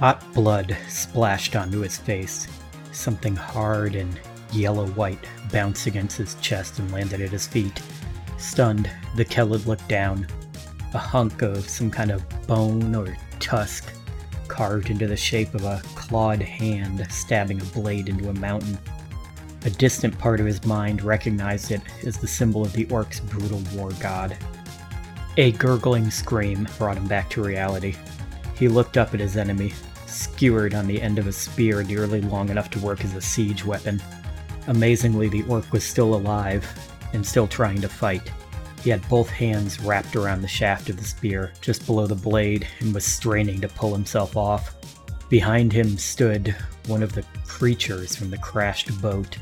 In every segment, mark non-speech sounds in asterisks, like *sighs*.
Hot blood splashed onto his face. Something hard and yellow white bounced against his chest and landed at his feet. Stunned, the Kelid looked down. A hunk of some kind of bone or tusk carved into the shape of a clawed hand stabbing a blade into a mountain. A distant part of his mind recognized it as the symbol of the orc's brutal war god. A gurgling scream brought him back to reality. He looked up at his enemy, skewered on the end of a spear nearly long enough to work as a siege weapon. Amazingly, the orc was still alive and still trying to fight. He had both hands wrapped around the shaft of the spear, just below the blade, and was straining to pull himself off. Behind him stood one of the creatures from the crashed boat.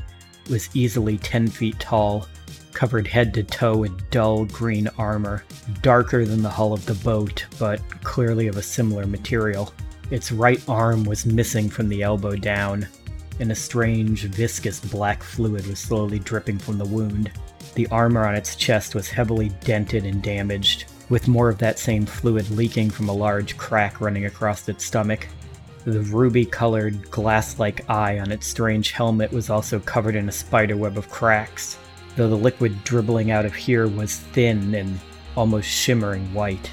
It was easily 10 feet tall, covered head to toe in dull green armor, darker than the hull of the boat, but clearly of a similar material. Its right arm was missing from the elbow down, and a strange, viscous black fluid was slowly dripping from the wound. The armor on its chest was heavily dented and damaged, with more of that same fluid leaking from a large crack running across its stomach. The ruby colored, glass like eye on its strange helmet was also covered in a spiderweb of cracks, though the liquid dribbling out of here was thin and almost shimmering white.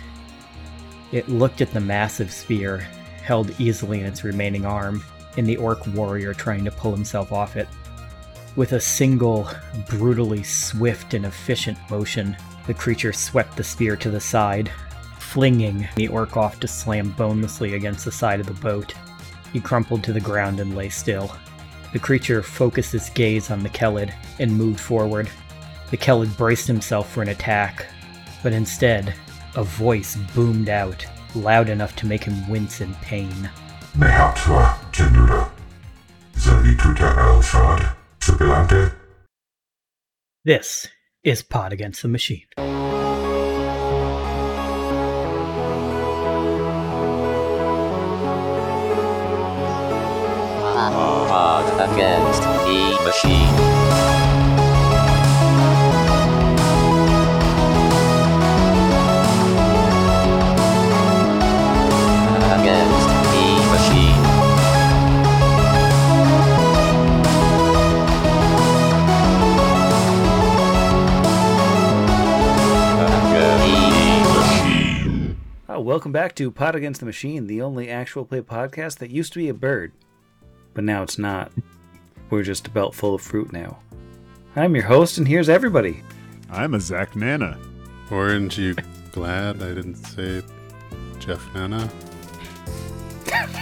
It looked at the massive spear, held easily in its remaining arm, and the orc warrior trying to pull himself off it. With a single, brutally swift and efficient motion, the creature swept the spear to the side, flinging the orc off to slam bonelessly against the side of the boat. He crumpled to the ground and lay still. The creature focused its gaze on the Kelid and moved forward. The Kelid braced himself for an attack, but instead, a voice boomed out, loud enough to make him wince in pain. Mehatwa Janura. Zalituta Elshad. Sibilante. This is Pod Against the Machine. Pod against the machine. Welcome back to Pod Against the Machine, the only actual play podcast that used to be a bird, but now it's not. We're just a belt full of fruit now. I'm your host, and here's everybody. I'm a Zach Nana. Orange, you glad I didn't say Jeff Nana?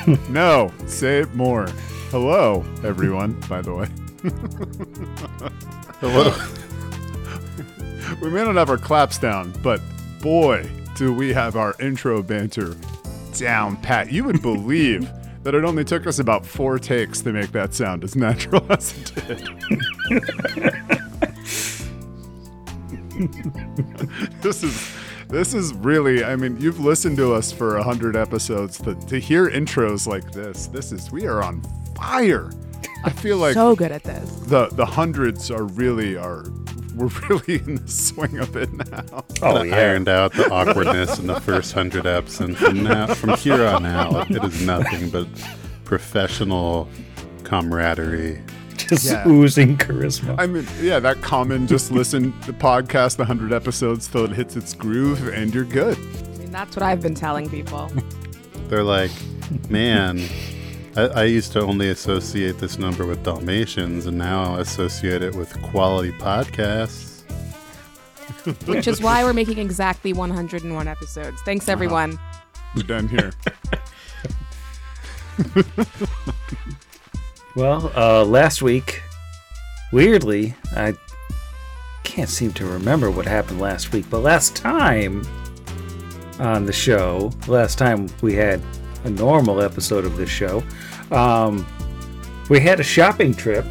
*laughs* No, say it more. Hello, everyone, by the way. *laughs* Hello. We may not have our claps down, but boy, do we have our intro banter down pat. You would believe *laughs* that it only took us about four takes to make that sound as natural as it did. *laughs* this is this is really i mean you've listened to us for a 100 episodes to, to hear intros like this this is we are on fire i feel like so good at this. the the hundreds are really are we're *laughs* really in the swing of it now Oh, I ironed out the awkwardness in the first hundred eps, and from now, from here on out, it is nothing but professional camaraderie. Just Yeah. oozing charisma. i mean yeah that common just listen to the podcast 100 episodes till it hits its groove and you're good I mean, that's what I've been telling people. They're like, man, I, I used to only associate this number with Dalmatians, and now I associate it with quality podcasts. *laughs* Which is why we're making exactly 101 episodes. Thanks, everyone. we're done here *laughs* Well, uh, last week, weirdly, I can't seem to remember what happened last week, but last time on the show, last time we had a normal episode of this show, um, we had a shopping trip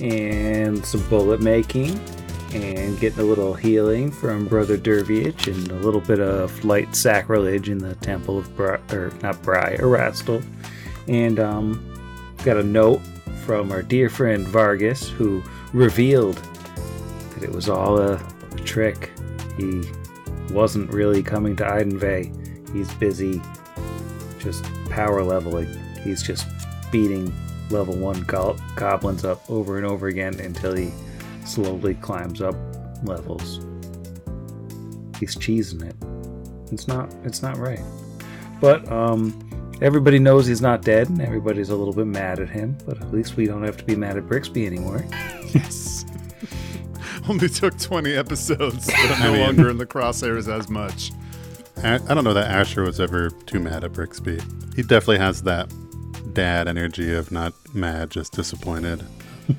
and some bullet making and getting a little healing from Brother Derviach and a little bit of light sacrilege in the Temple of Brigh, or not Brigh, Erastil. And um, got a note from our dear friend Vargas who revealed that it was all a, a trick. He wasn't really coming to Idenvay. He's busy just power leveling. He's just beating level one go- goblins up over and over again until he slowly climbs up levels. He's cheesing it. It's not. It's not right. But um, everybody knows he's not dead, and everybody's a little bit mad at him. But at least we don't have to be mad at Brixby anymore. *laughs* Yes. *laughs* Only took 20 episodes, but *laughs* I'm no mean- longer in the crosshairs as much. I, I don't know that Asher was ever too mad at Brixby. He definitely has that dad energy of not mad, just disappointed. *laughs*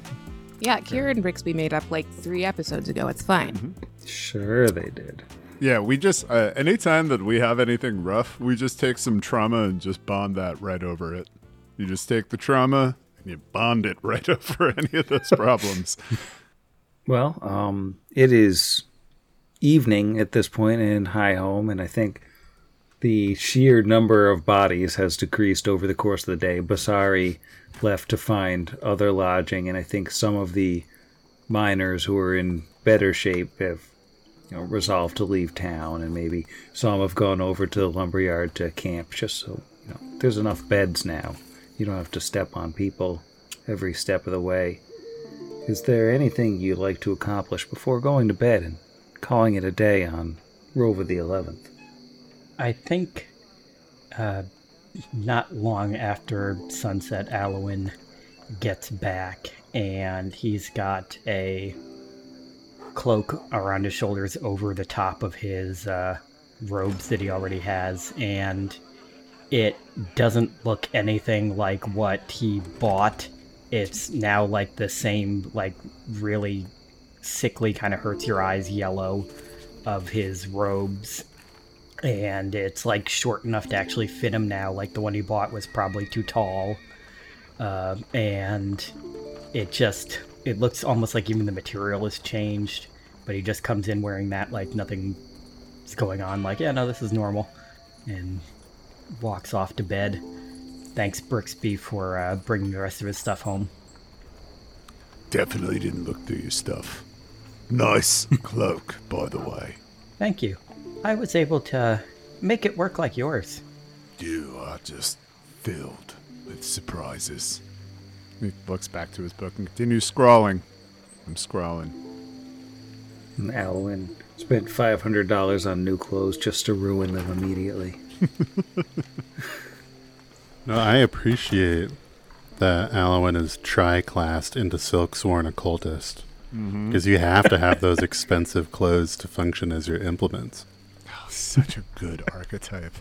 Yeah, Kira and Brixby made up like three episodes ago. It's fine. Sure, they did. Yeah, we just, uh, anytime that we have anything rough, we just take some trauma and just bond that right over it. You just take the trauma and you bond it *laughs* right over any of those problems. *laughs* Well, um, it is evening at this point in High Home, and I think the sheer number of bodies has decreased over the course of the day. Basari left to find other lodging, and I think some of the miners who are in better shape have you know, resolved to leave town, and maybe some have gone over to the lumberyard to camp just so you know there's enough beds now. You don't have to step on people every step of the way. Is there anything you'd like to accomplish before going to bed and calling it a day on Rova the 11th? I think uh, not long after sunset, Alwyn gets back and he's got a cloak around his shoulders over the top of his uh, robes that he already has, and it doesn't look anything like what he bought. It's now like the same, like really sickly, kind of hurts your eyes yellow of his robes and it's like short enough to actually fit him now. Like the one he bought was probably too tall, uh, and it just it looks almost like even the material has changed. But he just comes in wearing that like nothing's going on. Like yeah, no, this is normal, and walks off to bed. Thanks Brixby for uh, bringing the rest of his stuff home. Definitely didn't look through your stuff. Nice cloak, by the way. Thank you. I was able to make it work like yours. You are just filled with surprises. He looks back to his book and continues scrawling. I'm scrawling. And Alwyn spent $500 on new clothes just to ruin them immediately. *laughs* No, I appreciate that Alwyn is tri-classed into Silksworn Occultist. Because you have to have those expensive clothes to function as your implements. Oh, such a good archetype.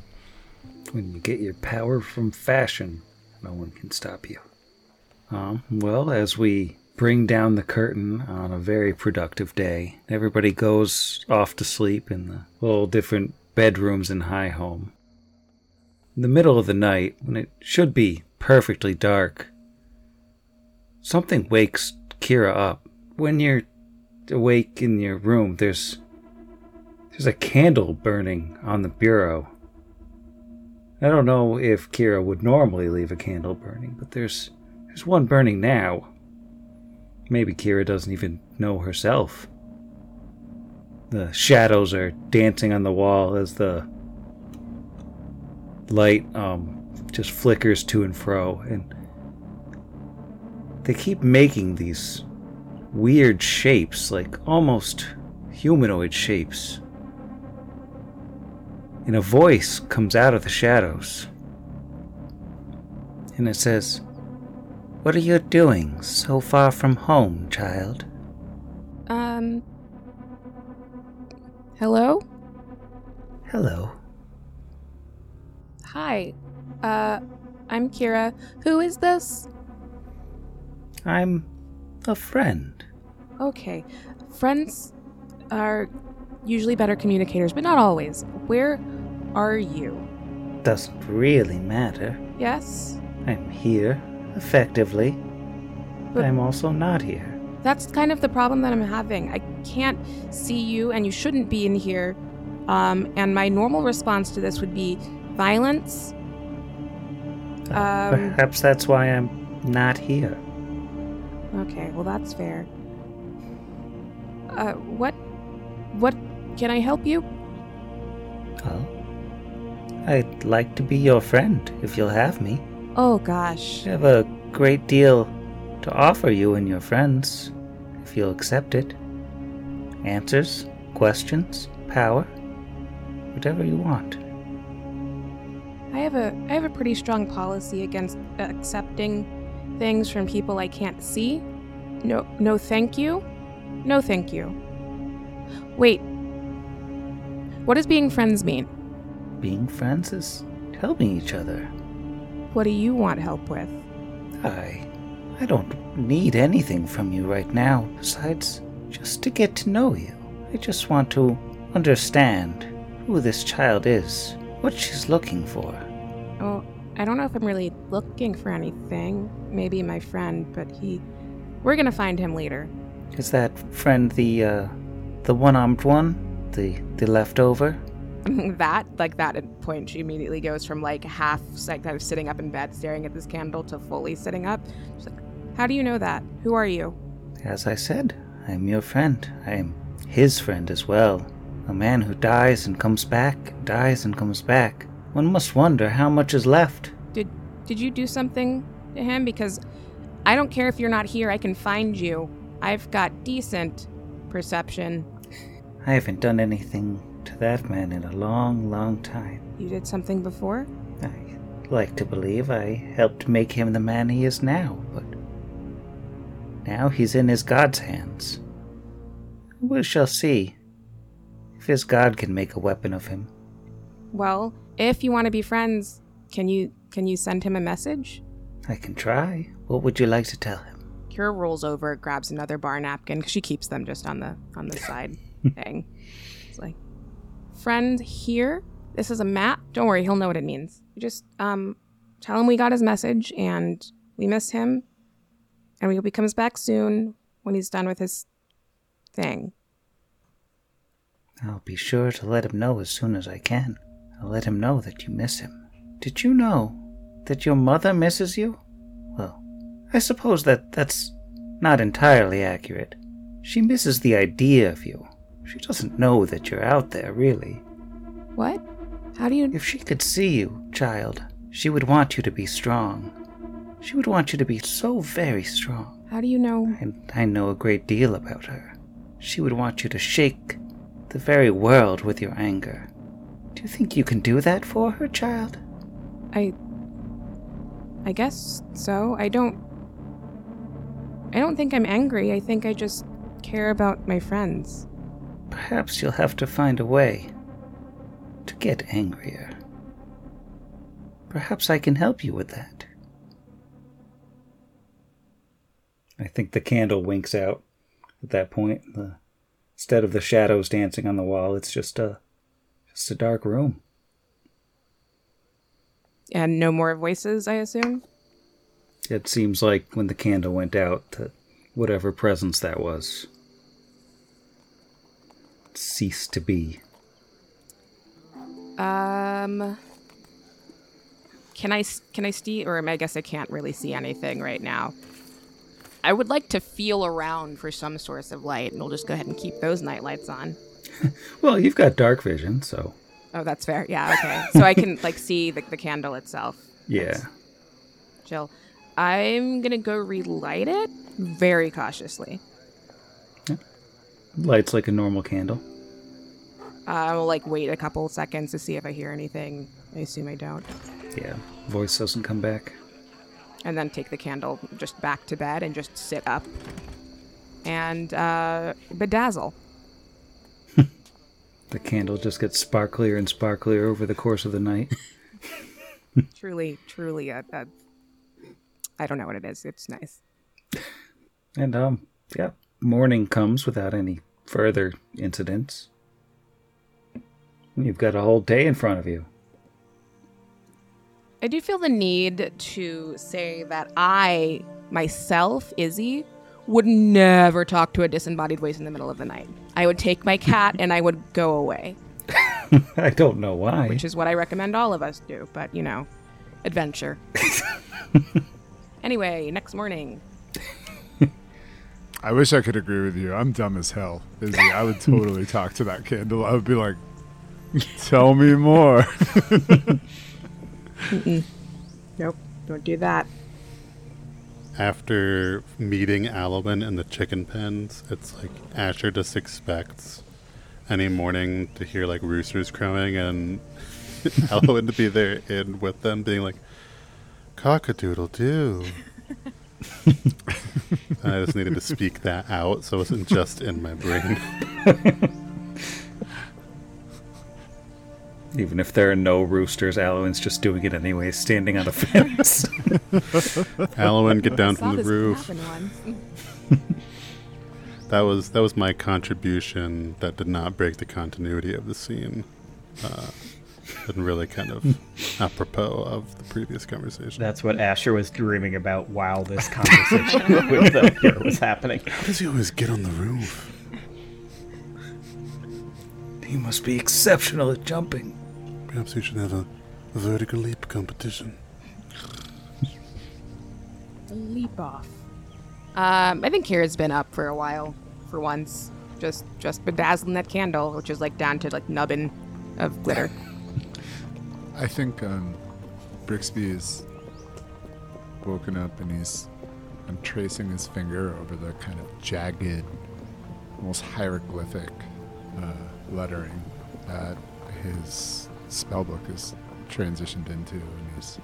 When you get your power from fashion, no one can stop you. Um, well, as we bring down the curtain on a very productive day, everybody goes off to sleep in the little different bedrooms in High Home. In the middle of the night, when it should be perfectly dark, something wakes Kira up. When you're awake in your room, there's there's a candle burning on the bureau. I don't know if Kira would normally leave a candle burning, but there's there's one burning now. Maybe Kira doesn't even know herself. The shadows are dancing on the wall as the light um just flickers to and fro and they keep making these weird shapes like almost humanoid shapes and a voice comes out of the shadows. And it says, What are you doing so far from home, child? Um. Hello? Hello. Hi. Uh, I'm Kira. Who is this? I'm a friend. Okay. Friends are usually better communicators, but not always. Where are you? Doesn't really matter. Yes? I'm here, effectively. But But- I'm also not here. That's kind of the problem that I'm having. I can't see you, and you shouldn't be in here. Um, and my normal response to this would be violence. Um, Perhaps that's why I'm not here. okay, well that's fair. Uh, what? What? Can I help you? Well, I'd like to be your friend if you'll have me. Oh gosh. I have a great deal to offer you and your friends if you'll accept it. Answers, questions, power, whatever you want. I have a I have a pretty strong policy against accepting things from people I can't see. No no thank you. No thank you. Wait. What does being friends mean? Being friends is helping each other. What do you want help with? I. I don't need anything from you right now besides just to get to know you. I just want to understand who this child is, what she's looking for. Oh, I don't know if I'm really looking for anything. Maybe my friend, but he we're to find him later. Is that friend the uh the one-armed one? The the leftover? *laughs* that like that at point she immediately goes from like half like kind of sitting up in bed staring at this candle to fully sitting up She's like how do you know that who are you As I said, I am your friend. I am his friend as well. A man who dies and comes back, dies and comes back. One must wonder how much is left. did did you do something to him because i don't care if you're not here i can find you i've got decent perception I haven't done anything to that man in a long, long time. you did something before I like to believe I helped make him the man he is now, but now he's in his God's hands. We shall see if his God can make a weapon of him. well if you want to be friends can you can you send him a message I can try. What would you like to tell him? Kira rolls over, grabs another bar napkin 'cause she keeps them just on the on the side *laughs* thing. It's like, friend here. This is a map. Don't worry, he'll know what it means. You just um tell him we got his message and we miss him, and we hope he comes back soon when he's done with his thing. I'll be sure to let him know as soon as I can. I'll let him know that you miss him. Did you know that your mother misses you? I suppose that that's not entirely accurate. She misses the idea of you. She doesn't know that you're out there, really. What? How do you? If she could see you, child, she would want you to be strong. She would want you to be so very strong. How do you know? And I know a great deal about her. She would want you to shake the very world with your anger. Do you think you can do that for her, child? I. I guess so. I don't. I don't think I'm angry. I think I just care about my friends. Perhaps you'll have to find a way to get angrier. Perhaps I can help you with that. I think the candle winks out at that point. The, instead of the shadows dancing on the wall, it's just a just a dark room. And no more voices, I assume. It seems like when the candle went out, that whatever presence that was ceased to be. Um. Can I can I see or I guess I can't really see anything right now. I would like to feel around for some source of light, and we'll just go ahead and keep those night lights on. *laughs* Well, you've got dark vision, so Oh, that's fair. Yeah, okay. so I can like see the, the candle itself. yeah. Chill. I'm gonna go relight it very cautiously. Lights like a normal candle. I will like wait a couple seconds to see if I hear anything. I assume I don't. Yeah. Voice doesn't come back. and then take the candle just back to bed and just sit up and uh, bedazzle. *laughs* The candle just gets sparklier and sparklier over the course of the night. *laughs* truly, truly, a, a, I don't know what it is. It's nice. And um, yeah, morning comes without any further incidents. You've got a whole day in front of you. I do feel the need to say that I, myself, Izzy, would never talk to a disembodied voice in the middle of the night. I would take my cat and I would go away, *laughs* I don't know why. which is what I recommend all of us do, but you know, adventure. *laughs* anyway, next morning. *laughs* I wish I could agree with you. I'm dumb as hell. Izzy, I would totally talk to that candle. I would be like, Tell me more. *laughs* Nope. Don't do that. After meeting Alwyn in the chicken pens, it's like Asher just expects any morning to hear like roosters crowing and *laughs* Alwyn to be there in with them, being like, "Cockadoodle doo." I just needed to speak that out, so it wasn't just in my brain. *laughs* Even if there are no roosters, Alwyn's just doing it anyway, standing on a fence. *laughs* Alwyn, get down from the roof. *laughs* That was that was my contribution that did not break the continuity of the scene, uh, and really kind of *laughs* apropos of the previous conversation. That's what Asher was dreaming about while this *laughs* conversation *laughs* with the hero was happening. How does he always get on the roof? he must be exceptional at jumping. Perhaps we should have a, a vertical leap competition. Leap off. Um, I think Kira's been up for a while, for once. Just just bedazzling that candle, which is like down to like nubbin of glitter. I think um, Brixby is woken up and he's and tracing his finger over the kind of jagged, almost hieroglyphic uh, lettering that his spellbook is transitioned into, and he's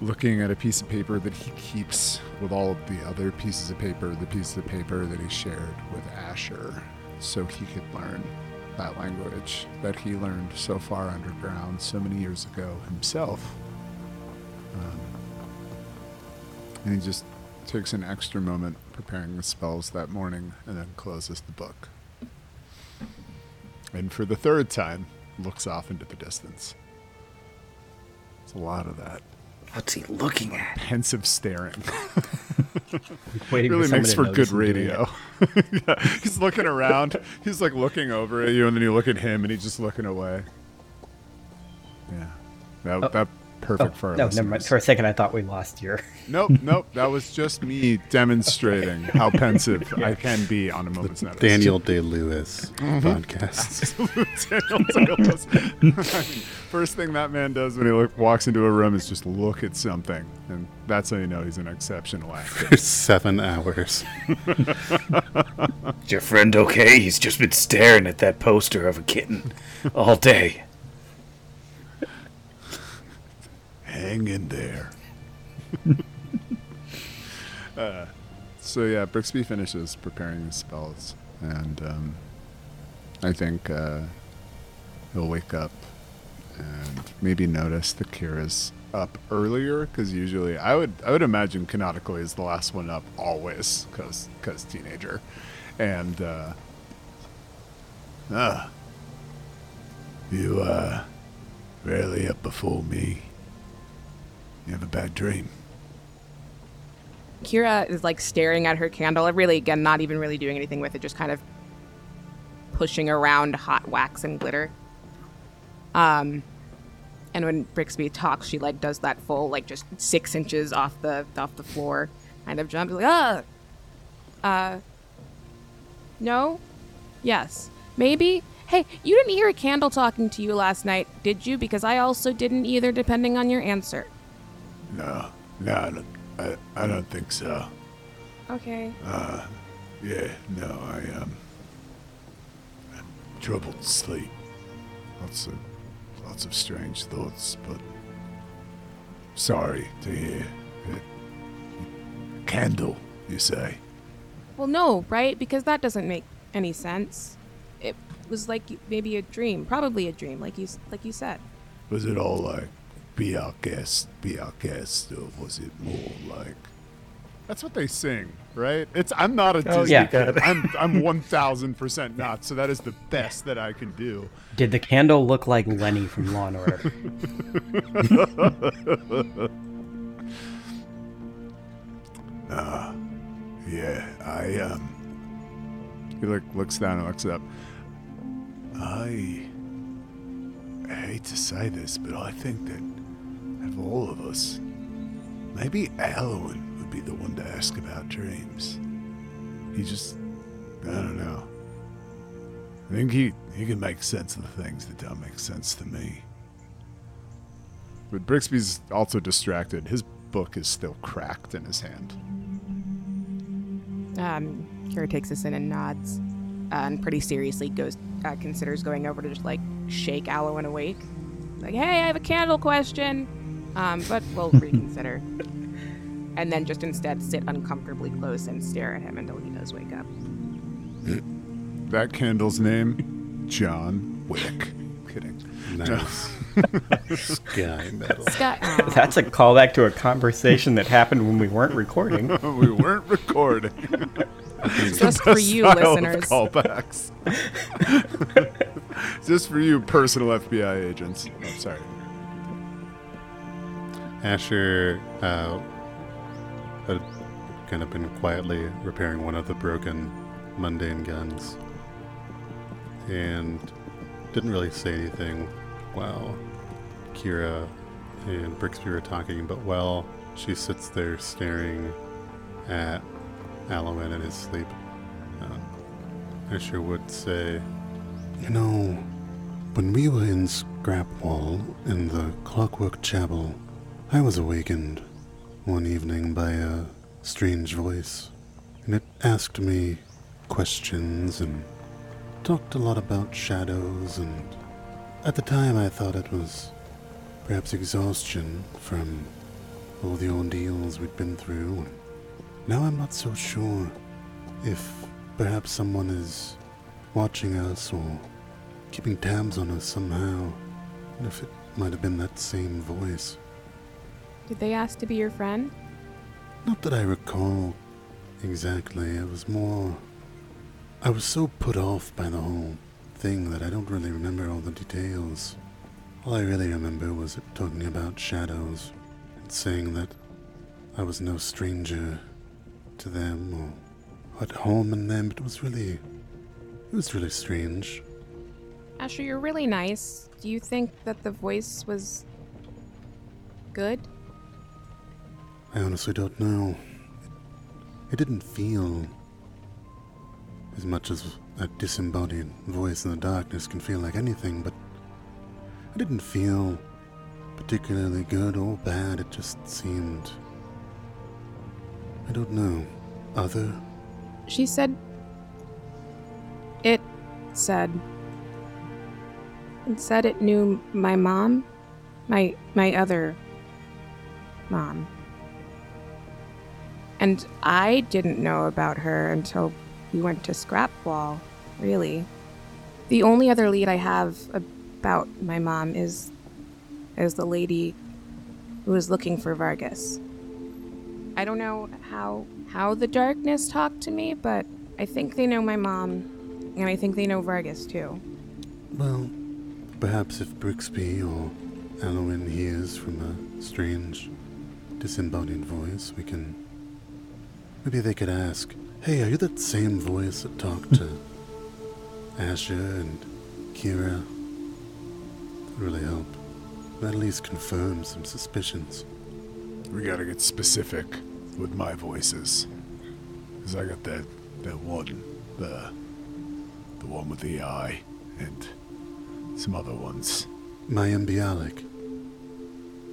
looking at a piece of paper that he keeps with all of the other pieces of paper, the pieces of paper that he shared with Asher, so he could learn that language that he learned so far underground so many years ago himself. Um, and he just takes an extra moment preparing the spells that morning and then closes the book. And for the third time, looks off into the distance. It's a lot of that. What's he looking at? Pensive staring. *laughs* Waiting really someone makes for good radio. *laughs* yeah, he's looking around. He's like looking over at you, and then you look at him, and he's just looking away. Yeah, that, Oh. that it. Perfect Oh, for our no, never mind. For a second, I thought we lost your. *laughs* Nope, nope. That was just me demonstrating how pensive *laughs* I can be on a moment's notice. Daniel Day Lewis mm-hmm. podcasts. *laughs* Daniel Day-Lewis. First thing that man does when he look, walks into a room is just look at something, and that's how you know he's an exceptional actor. for seven hours. Is your friend okay? He's just been staring at that poster of a kitten all day. Hang in there. *laughs* uh, so yeah, Brixby finishes preparing his spells, and um, I think uh, he'll wake up and maybe notice that Kira's up earlier because usually I would I would imagine canonically is the last one up always because because teenager, and uh, ah, you uh rarely up before me. You have a bad dream. Kira is like staring at her candle, really again not even really doing anything with it, just kind of pushing around hot wax and glitter. Um, and when Brixby talks, she like does that full like just six inches off the off the floor, kind of jumps like ah, uh, no, yes, maybe. Hey, you didn't hear a candle talking to you last night, did you? Because I also didn't either, depending on your answer. No, no, I don't, I, I don't think so. Okay. Uh, yeah, no, I um, had troubled sleep. Lots of, lots of strange thoughts, but sorry to hear. Candle, you say? Well, no, right? Because that doesn't make any sense. It was like maybe a dream, probably a dream, like you like you said. Was it all like, be our guest, be our guest, or was it more like? That's what they sing, right? It's I'm not a Disney yeah. kid. I'm I'm *laughs* one thousand percent not. So that is the best that I can do. Did the candle look like Lenny from Law and Order? *laughs* Yeah, I um. He like looks down and looks up. I, I hate to say this, but I think that of all of us, maybe Alwyn would be the one to ask about dreams. He just, I don't know. I think he, he can make sense of the things that don't make sense to me. But Brixby's also distracted. His book is still cracked in his hand. Um, Kira takes this in and nods, uh, and pretty seriously goes uh, considers going over to just like shake Alwyn awake. Like, hey, I have a candle question, um, but we'll *laughs* reconsider. And then just instead sit uncomfortably close and stare at him until he does wake up. *laughs* That candle's name, John Wick. *laughs* Kidding. Nice. Sky metal. Scott, aw. That's a callback to a conversation that happened when we weren't recording. we weren't recording. just for you, Style of listeners. Callbacks. Just for you, personal FBI agents. I'm sorry. Asher uh, had kind of been quietly repairing one of the broken mundane guns and didn't really say anything while Kira and Brixby were talking, but while she sits there staring at Alwyn in his sleep, uh, Asher would say, You know, when we were in Scrapwall in the Clockwork Chapel, I was awakened one evening by a strange voice, and it asked me questions and talked a lot about shadows, and at the time I thought it was perhaps exhaustion from all the ordeals we'd been through. And now I'm not so sure if perhaps someone is watching us or keeping tabs on us somehow, and if it might have been that same voice. Did they ask to be your friend? Not that I recall exactly. It was more. I was so put off by the whole thing that I don't really remember all the details. All I really remember was it talking about shadows and saying that I was no stranger to them or at home in them. It was really. It was really strange. Asher, you're really nice. Do you think that the voice was good? I honestly don't know. It, didn't feel as much as a disembodied voice in the darkness can feel like anything, but it didn't feel particularly good or bad. It just seemed. I don't know. Other? She said. It said. It said it knew my mom, my my other mom. And I didn't know about her until we went to Scrapwall, really. The only other lead I have about my mom is is the lady who was looking for Vargas. I don't know how how the darkness talked to me, but I think they know my mom, and I think they know Vargas too. Well, perhaps if Brixby or Alwyn hears from a strange, disembodied voice, we can. Maybe they could ask, Hey, are you that same voice that talked to Asher and Kira? That would really help. That at least confirm some suspicions. We gotta get specific with my voices. Cause I got that that one, the the one with the eye, and some other ones. Mayim Bialik.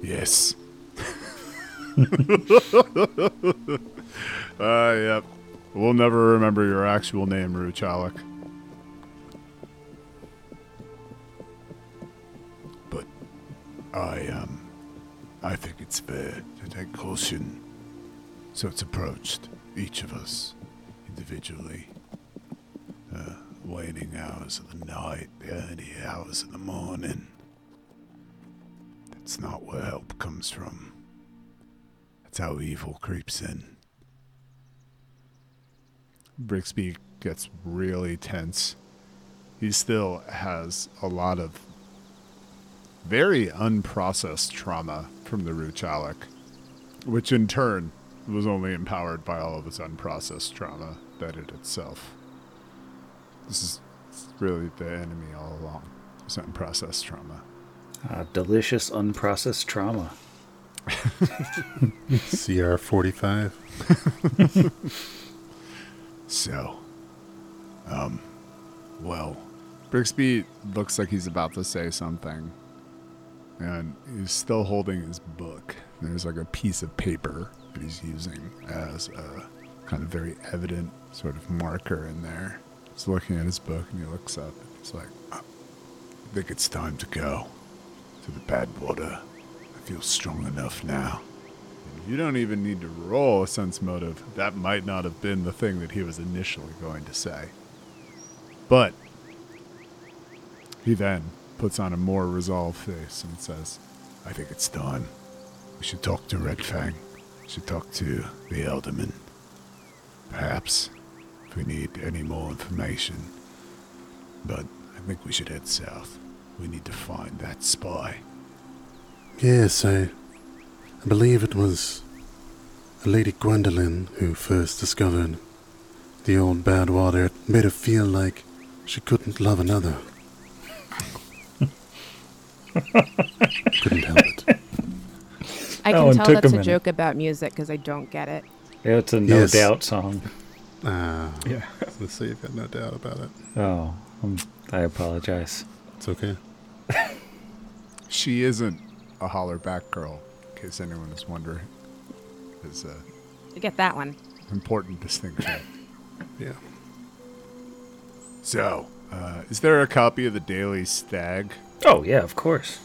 Yes. *laughs* uh, yep. We'll never remember your actual name, Ruchalik. But I um I think it's fair to take caution. So it's approached each of us individually. Uh, waning hours of the night, the early hours of the morning. That's not where help comes from. That's how evil creeps in. Brixby gets really tense. He still has a lot of very unprocessed trauma from the Ruchalik, which in turn was only empowered by all of its unprocessed trauma that it itself. This is really the enemy all along. It's unprocessed trauma. Uh, delicious unprocessed trauma. CR 45. *laughs* So, um, well, Brixby looks like he's about to say something, and he's still holding his book. There's like a piece of paper that he's using as a kind of very evident sort of marker in there. He's looking at his book and he looks up. He's like, I think it's time to go to the Badwater. I feel strong enough now. You don't even need to roll a sense motive. That might not have been the thing that he was initially going to say. But he then puts on a more resolved face and says, I think it's done. We should talk to Red Fang. We should talk to the Elderman. Perhaps if we need any more information. But I think we should head south. We need to find that spy. Yes, I, I believe it was Lady Gwendolyn who first discovered the old bad water. It made her feel like she couldn't love another. *laughs* couldn't help it. I can tell took a that's a, joke about music because I don't get it. Yeah, it's a no Yes. doubt song. Ah, Yeah. *laughs* let's see, you've got no doubt about it. Oh, um, I apologize. It's okay. *laughs* She isn't a Hollaback girl, in case anyone is wondering. Is an I get that one. important distinction. *laughs* Yeah. So, uh, is there a copy of the Daily Stag? Oh yeah, of course.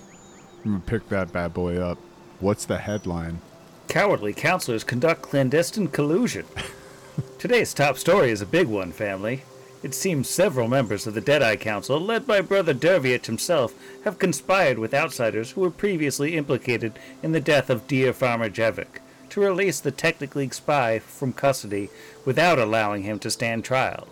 I'm gonna pick that bad boy up. What's the headline? Cowardly counselors conduct clandestine collusion. *laughs* Today's top story is a big one, family. It seems several members of the Deadeye Council, led by Brother Derviach himself, have conspired with outsiders who were previously implicated in the death of dear Farmer Jevic to release the Technic League spy from custody without allowing him to stand trial.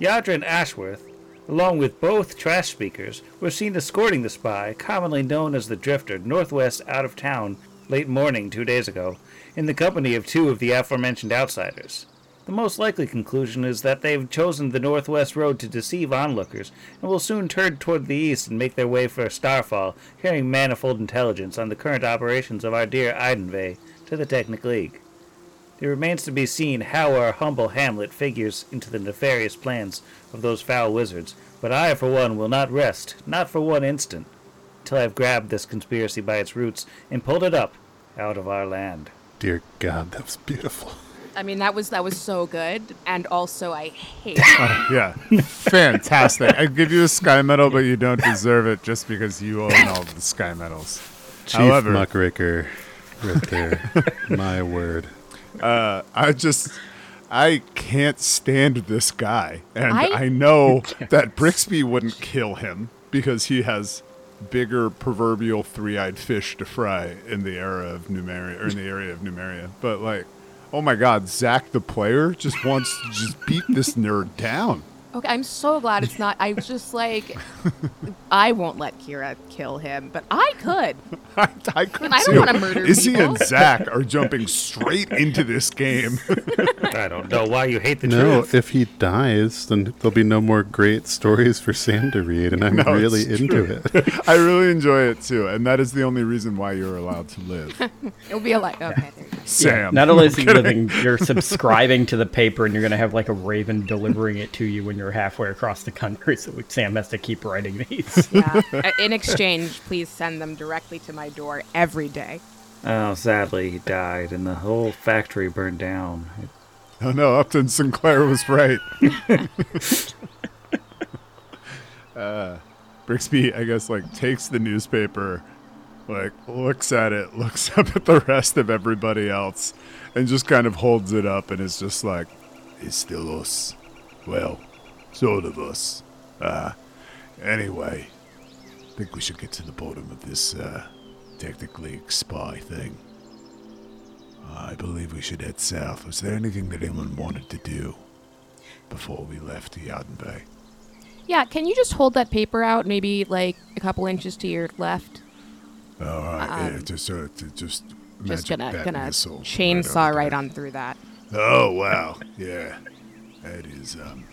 Yadrin Ashworth, along with both trash speakers, were seen escorting the spy, commonly known as the Drifter, northwest out of town late morning two days ago, in the company of two of the aforementioned outsiders. The most likely conclusion is that they've chosen the northwest road to deceive onlookers and will soon turn toward the east and make their way for Starfall, carrying manifold intelligence on the current operations of our dear Eidenvey to the Technic League. It remains to be seen how our humble hamlet figures into the nefarious plans of those foul wizards, but I, for one, will not rest, not for one instant, till I've grabbed this conspiracy by its roots and pulled it up out of our land. Dear God, that was beautiful. I mean, that was that was so good, and also I hate. *laughs* Yeah, fantastic. I give you a sky medal, but you don't deserve it just because you own all the sky medals. Chief However- Muckraker, right there. *laughs* My word. Uh, I just, I can't stand this guy, and I- I, know that Brixby wouldn't kill him because he has bigger proverbial three-eyed fish to fry in the era of Numeria or in the area of Numeria. But like, oh my God, Zach the player just wants to just beat this nerd down. Okay, I'm so glad it's not. I was *laughs* just like, I won't let Kira kill him, but I could. *laughs* I, I could I don't wanna murder Izzy people. and Zach are *laughs* jumping straight into this game. I don't know why you hate the No, truth. No, if he dies, then there'll be no more great stories for Sam to read, and I'm No, really into it. I really enjoy it too, and that is the only reason why you're allowed to live. It'll be a like, okay. there you go. Sam. Not only is he living, you're subscribing to the paper, and you're going to have like a raven delivering it to you when you're halfway across the country. So Sam has to keep writing these. *laughs* Yeah. *laughs* Uh, In exchange, please send them directly to my door every day. Oh, sadly, he died, and the whole factory burned down. Oh no, Upton Sinclair was right. *laughs* uh, Brixby, I guess, like takes the newspaper, like looks at it, looks up at the rest of everybody else, and just kind of holds it up and is just like, "It's still us. Well, sort of us. Uh, anyway, I think we should get to the bottom of this uh, Technic League spy thing." I believe we should head south. Was there anything that anyone wanted to do before we left Yadin Bay? Yeah, can you just hold that paper out maybe like a couple inches to your left? All right, yeah, just uh, to, just Um, Just gonna gonna chainsaw over right on through that. Oh wow, yeah, that is um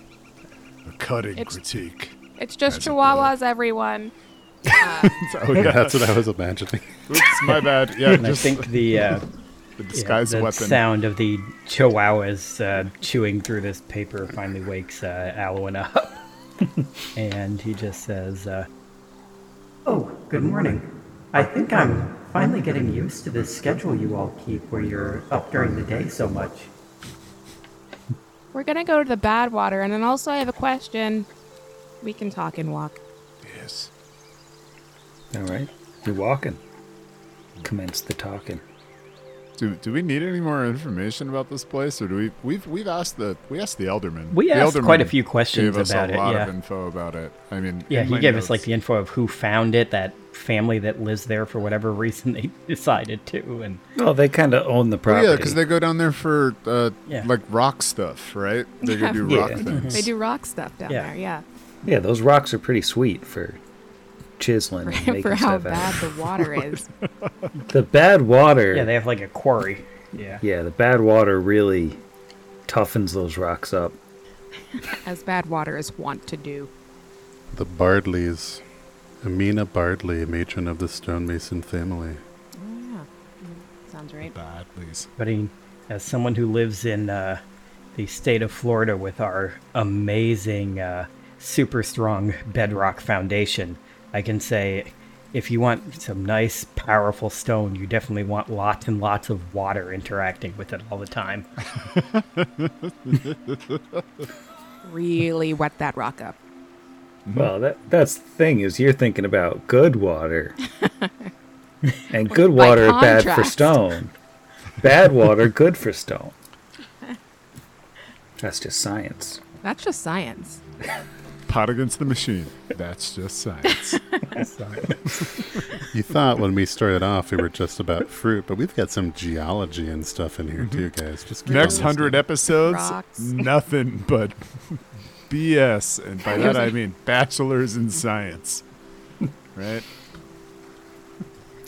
a cutting It's- critique. It's just As it were. chihuahuas, everyone. *laughs* Oh yeah, That's what I was imagining. Oops, my bad. Yeah, And I think the uh, *laughs* the yeah, disguise the weapon. sound of the chihuahuas uh, chewing through this paper finally wakes uh, Alwyn up. *laughs* and he just says, uh, "Oh, good morning. I think I'm finally getting used to this schedule you all keep, where you're up during the day so much." We're gonna go to the bad water, and then also I have a question. We can talk and walk. Yes. All right, you're walking. Commence the talking. Do, do we need any more information about this place, or do we we've we've asked the we asked the elderman. We The asked elderman quite a few questions gave us about a it, lot of yeah. info about it. I mean, Yeah, he my gave us like the info of who found it, that family that lives there for whatever *laughs* reason they decided to, and Well, they kind of own the property. yeah, because they go down there for uh, Yeah. like rock stuff, right? They Yeah. do rock Mhm. things. They do rock stuff down Yeah. there, yeah. yeah, those rocks are pretty sweet for chiseling and *laughs* making For how stuff bad out. the *laughs* water is. The bad water. yeah, they have like a quarry. Yeah, yeah, the bad water really toughens those rocks up. as bad water is wont to do. The Bardleys. Amina Bardley, matron of the stonemason family. Oh, yeah. Sounds right. Bad, please. but he, as someone who lives in uh, the state of Florida with our amazing, uh, super strong bedrock foundation, I can say. If you want some nice, powerful stone, you definitely want lots and lots of water interacting with it all the time. *laughs* Really wet that rock up. Mm-hmm. Well, that that's the thing is you're thinking about good water, *laughs* and good water bad for stone. Bad water good for stone. That's just science. That's just science. Pod against the machine. That's just science. Science. *laughs* You thought when we started off we were just about fruit, but we've got some geology and stuff in here mm-hmm. too, guys. Just keep Next hundred episodes, Rocks. nothing but BS, and by that I *laughs* mean bachelors in science. *laughs* Right?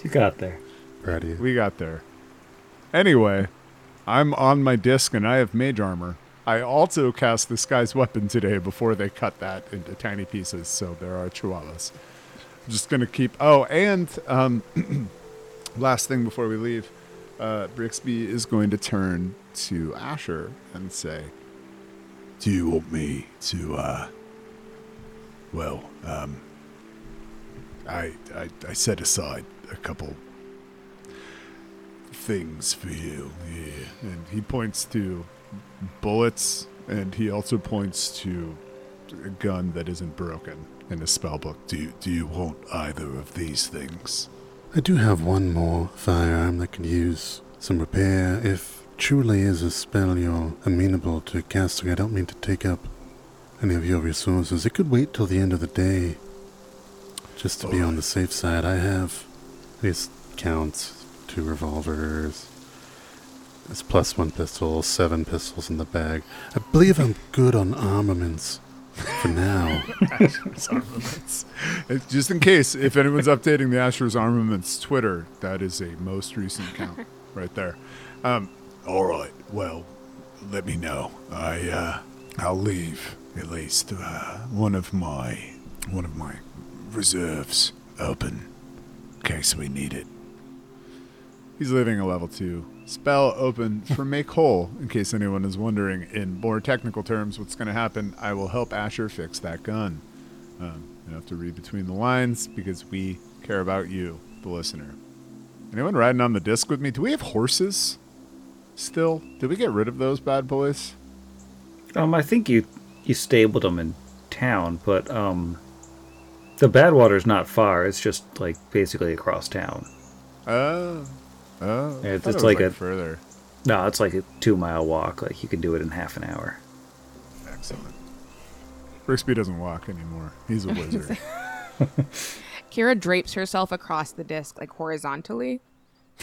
You got there. Ready. We got there. Anyway, I'm on my disc and I have mage armor. I also cast this guy's weapon today before they cut that into tiny pieces, so there are chihuahuas. I'm just gonna keep. Oh, and um, *clears throat* last thing before we leave, uh, Brixby is going to turn to Asher and say, "Do you want me to? uh Well, um, I I, I set aside a couple things for you. Yeah. And he points to bullets, and he also points to a gun that isn't broken in a spell book. Do you, do you want either of these things? I do have one more firearm that could use some repair. If truly is a spell you're amenable to casting, I don't mean to take up any of your resources. It could wait till the end of the day. Just to be on the safe side, I have these counts, two revolvers, It's plus one pistol, seven pistols in the bag. I believe I'm good on armaments for now. *laughs* armaments. Uh, Just in case, if anyone's updating the Asher's Armaments Twitter, that is a most recent count *laughs* right there. Um, all right. Well, let me know. I uh, I'll leave at least uh, one of my one of my reserves open in case we need it. He's leaving a level two spell open *laughs* for make whole. In case anyone is wondering, in more technical terms, what's going to happen? I will help Asher fix that gun. Um, you have to read between the lines because we care about you, the listener. Anyone riding on the disc with me? Do we have horses still? Did we get rid of those bad boys? Um, I think you you stabled them in town, but um, the bad Badwater's not far. It's just like basically across town. Oh, oh, I It's- thought it it's was, like a- further. No, it's like a two mile walk. Like you can do it in half an hour. Excellent. Brixby doesn't walk anymore. He's a *laughs* wizard. Kira drapes herself across the disc, like horizontally.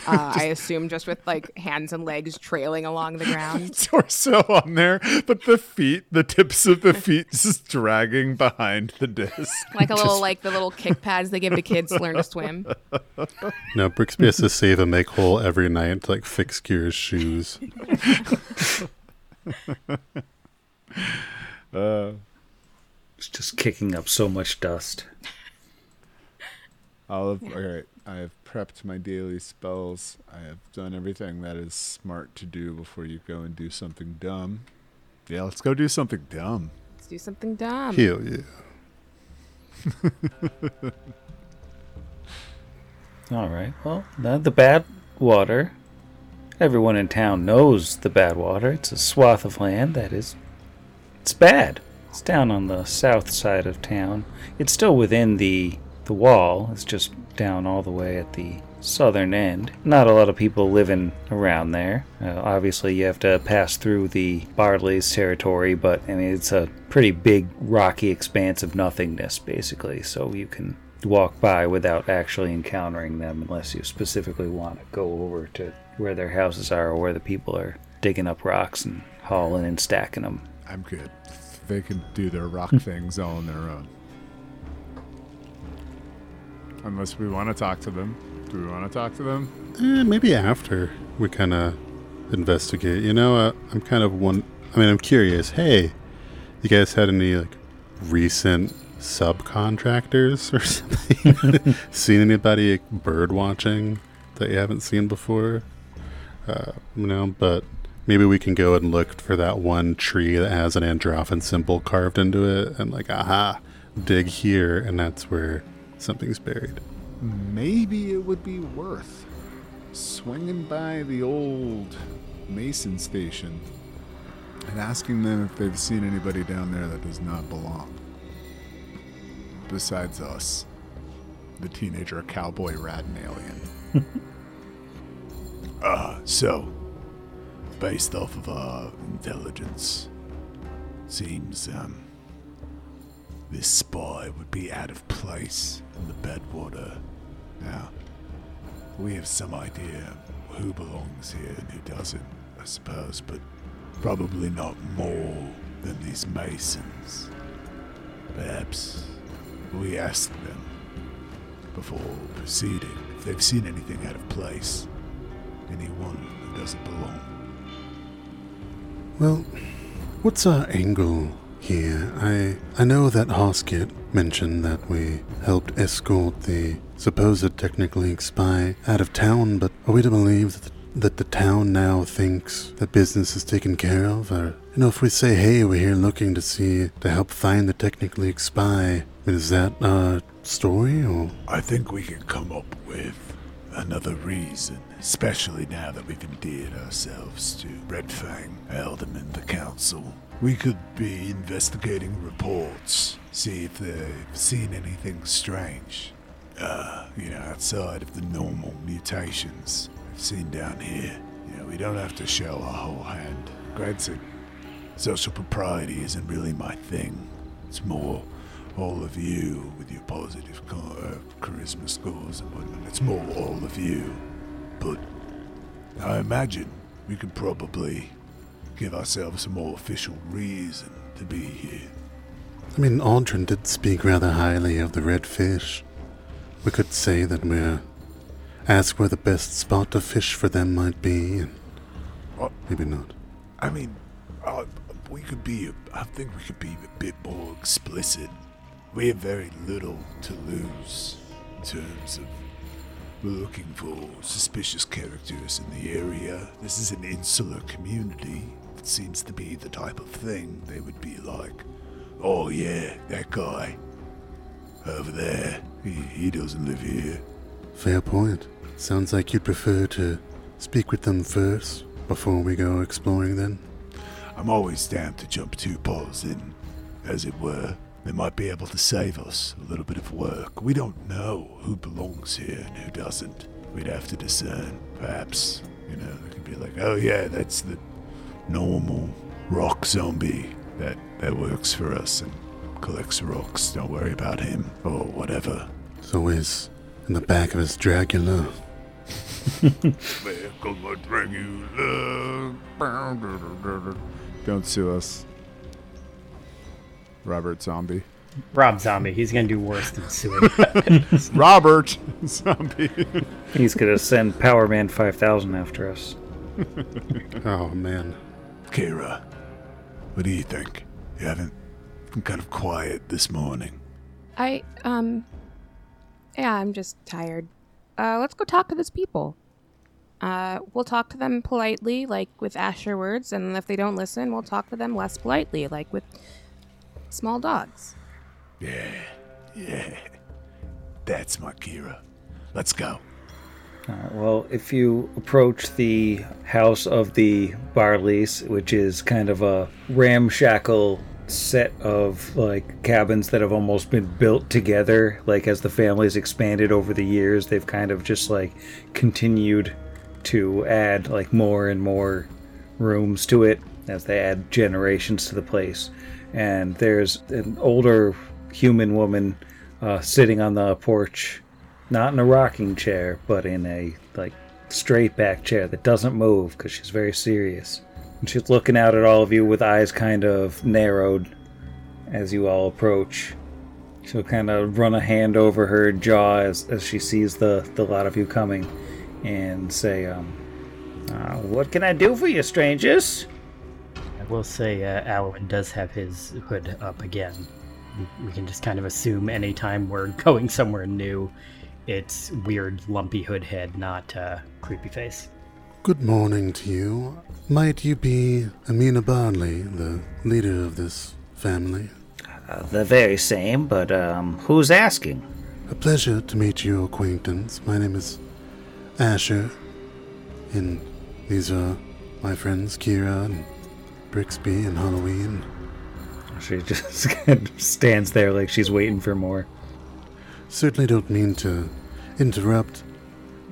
Uh, *laughs* I assume just with like hands and legs trailing along the *laughs* ground. Torso on there, but the feet, the tips of the *laughs* feet, just dragging behind the disc. Like a little, like the little kick pads they give to kids to learn to swim. No, Brixby has to save a make whole every night to like fix Kira's shoes. Uh, It's just kicking up so much dust. I'll all right. I have prepped my daily spells. I have done everything that is smart to do before you go and do something dumb. Yeah, let's go do something dumb. Let's do something dumb. Hell yeah. *laughs* All right. Well, the, the bad water. Everyone in town knows the bad water. It's a swath of land that is. It's bad. It's down on the south side of town. It's still within the the wall. It's just down all the way at the southern end. Not a lot of people living around there. Uh, obviously, you have to pass through the Bardley's territory, but I mean it's a pretty big rocky expanse of nothingness, basically. So you can walk by without actually encountering them unless you specifically want to go over to where their houses are or where the people are digging up rocks and hauling and stacking them. I'm good. They can do their rock things all on their own. Unless we want to talk to them. Do we want to talk to them? Eh, maybe after we kind of investigate. You know, uh, I'm kind of one. I mean, I'm curious. Hey, you guys had any like recent subcontractors or *laughs* something? seen anybody bird watching that you haven't seen before? Uh, you know, but maybe we can go and look for that one tree that has an androphon symbol carved into it, and like, aha, dig here, and that's where something's buried. Maybe it would be worth swinging by the old Mason station and asking them if they've seen anybody down there that does not belong. Besides us, the teenager cowboy rat and alien. uh, *laughs* so, based off of our intelligence, seems um, this spy would be out of place in the bedwater. Now, we have some idea who belongs here and who doesn't, I suppose, but probably not more than these masons. Perhaps we ask them before proceeding if they've seen anything out of place, anyone who doesn't belong. Well, what's our angle here? I I know that Hoskett mentioned that we helped escort the supposed Technic League spy out of town, but are we to believe that the, that the town now thinks that business is taken care of? Or, you know, if we say, hey, we're here looking to see, to help find the Technic League spy, is that our story, or? I think we can come up with another reason, especially now that we've endeared ourselves to Red Fang, Alderman, the Council. We could be investigating reports, see if they've seen anything strange. Uh, you know, outside of the normal mutations I've seen down here. You know, we don't have to show our whole hand. Granted, social propriety isn't really my thing. It's more all of you with your positive uh, charisma scores and whatnot. It's more all of you. But I imagine we could probably give ourselves a more official reason to be here. I mean, Aldrin did speak rather highly of the red fish. We could say that we're. ask where the best spot to fish for them might be, and. Uh, maybe not. I mean, uh, we could be. I think we could be a bit more explicit. We have very little to lose in terms of we're looking for suspicious characters in the area. This is an insular community. It seems to be the type of thing they would be like. Oh yeah, that guy over there. He, he doesn't live here. Fair point. Sounds like you'd prefer to speak with them first before we go exploring then. I'm always down to jump two paws in, as it were. They might be able to save us a little bit of work. We don't know who belongs here and who doesn't. We'd have to discern. Perhaps, you know, they could be like, oh yeah, that's the normal rock zombie that, that works for us and collects rocks. Don't worry about him or whatever. So is in the back of his Dracula. Back on my Dracula. Don't sue us. Robert Zombie. Rob Zombie. He's gonna do worse than suing. *laughs* Robert Zombie. He's gonna send Power Man 5000 after us. Oh man. Kira, what do you think? You haven't been kind of quiet this morning. I, um, yeah, I'm just tired. Uh, let's go talk to these people. Uh, we'll talk to them politely, like with Asher words, and if they don't listen, we'll talk to them less politely, like with small dogs. Yeah, Yeah. That's my Kira. Let's go. Uh, well, if you approach the house of the Barleys, which is kind of a ramshackle set of like cabins that have almost been built together, like as the family's expanded over the years, they've kind of just like continued to add like more and more rooms to it as they add generations to the place. And there's an older human woman uh, sitting on the porch not in a rocking chair, but in a like straight back chair that doesn't move because she's very serious. And she's looking out at all of you with eyes kind of narrowed as you all approach. She'll kind of run a hand over her jaw as, as she sees the, the lot of you coming and say, um, uh, What can I do for you, strangers? I will say uh, Alwyn does have his hood up again. We, we can just kind of assume anytime we're *laughs* going somewhere new, it's weird lumpy hood head, not uh, creepy face. Good morning to you. Might you be Amina Barley, the leader of this family? Uh, the very same, but um, who's asking? A pleasure to meet your acquaintance. My name is Asher, and these are my friends Kira and Brixby and Halloween. She just *laughs* stands there like she's waiting for more. Certainly don't mean to interrupt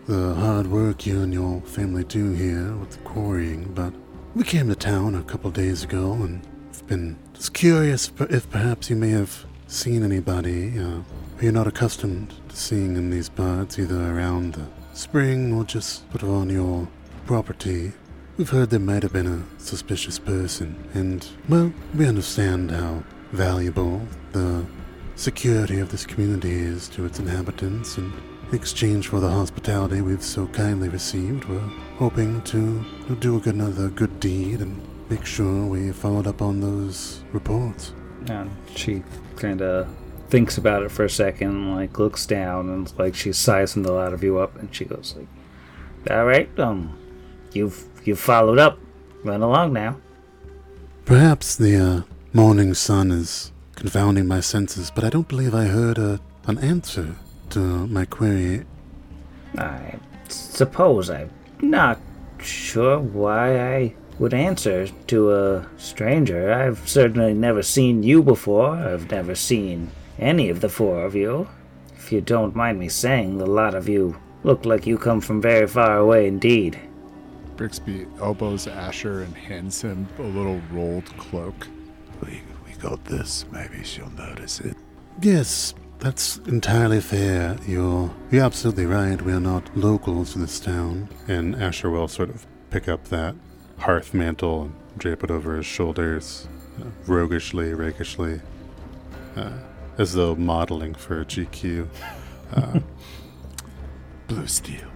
the hard work you and your family do here with the quarrying, but we came to town a couple days ago and I've been just curious if perhaps you may have seen anybody uh, who you're not accustomed to seeing in these parts, either around the spring or just of on your property. We've heard there might have been a suspicious person, and, well, we understand how valuable the security of this community is to its inhabitants, and in exchange for the hospitality we've so kindly received, we're hoping to do another good deed and make sure we followed up on those reports. And she kind of thinks about it for a second, like looks down, and like she's sizing the lot of you up, and she goes like, "All right, um, you've you've followed up. Run along now." Perhaps the uh, morning sun is confounding my senses, but I don't believe I heard a, an answer to my query. I suppose I'm not sure why I would answer to a stranger. I've certainly never seen you before. I've never seen any of the four of you. If you don't mind me saying, the lot of you look like you come from very far away indeed. Brixby elbows Asher and hands him a little rolled cloak. Got this. Maybe she'll notice it. Yes, that's entirely fair. You're, you're absolutely right. We are not locals to this town. And Asher will sort of pick up that hearth mantle and drape it over his shoulders, uh, roguishly, rakishly, uh, as though modeling for a GQ. Uh, *laughs* Blue steel.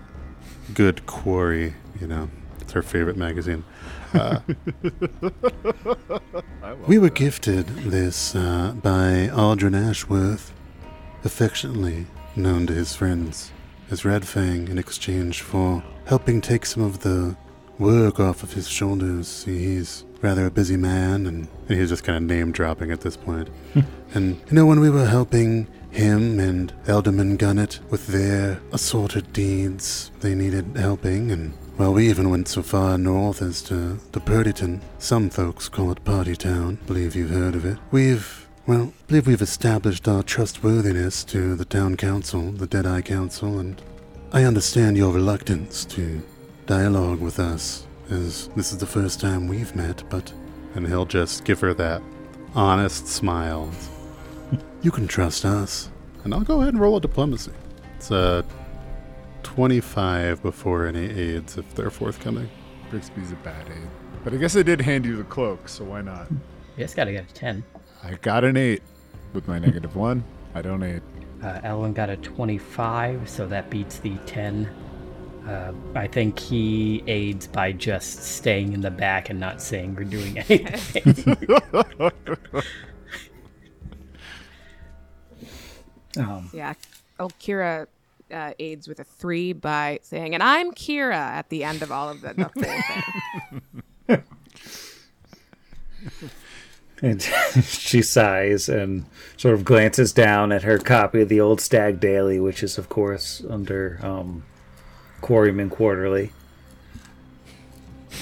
good quarry, you know, it's her favorite magazine. Uh, *laughs* We were gifted this uh, by Aldrin Ashworth, affectionately known to his friends as Red Fang, in exchange for helping take some of the work off of his shoulders. See, he's rather a busy man, and and he's just kind of name dropping at this point. *laughs* And you know, when we were helping him and Elderman Gunnet with their assorted deeds, they needed helping, and well, we even went so far north as to, to Purdyton. Some folks call it Party Town. Believe you've heard of it. We've, well, believe we've established our trustworthiness to the town council, the Deadeye Council, and I understand your reluctance to dialogue with us, as this is the first time we've met, but And he'll just give her that honest smile. you can trust us. And I'll go ahead and roll a diplomacy. It's a 25 before any aids if they're forthcoming. Brixby's a bad aid. But I guess I did hand you the cloak, so why not? You just gotta get a 10. I got an 8 with my negative 1. I don't aid. Uh, Ellen got a 25, so that beats the 10. Uh, I think he aids by just staying in the back and not saying or doing *laughs* anything. *laughs* Um, Yeah. Oh, Kira uh, aids with a three by saying, and I'm Kira at the end of all of the, the *laughs* whole thing. And *laughs* she sighs and sort of glances down at her copy of the Old Stag Daily, which is, of course, under um, Quarryman Quarterly.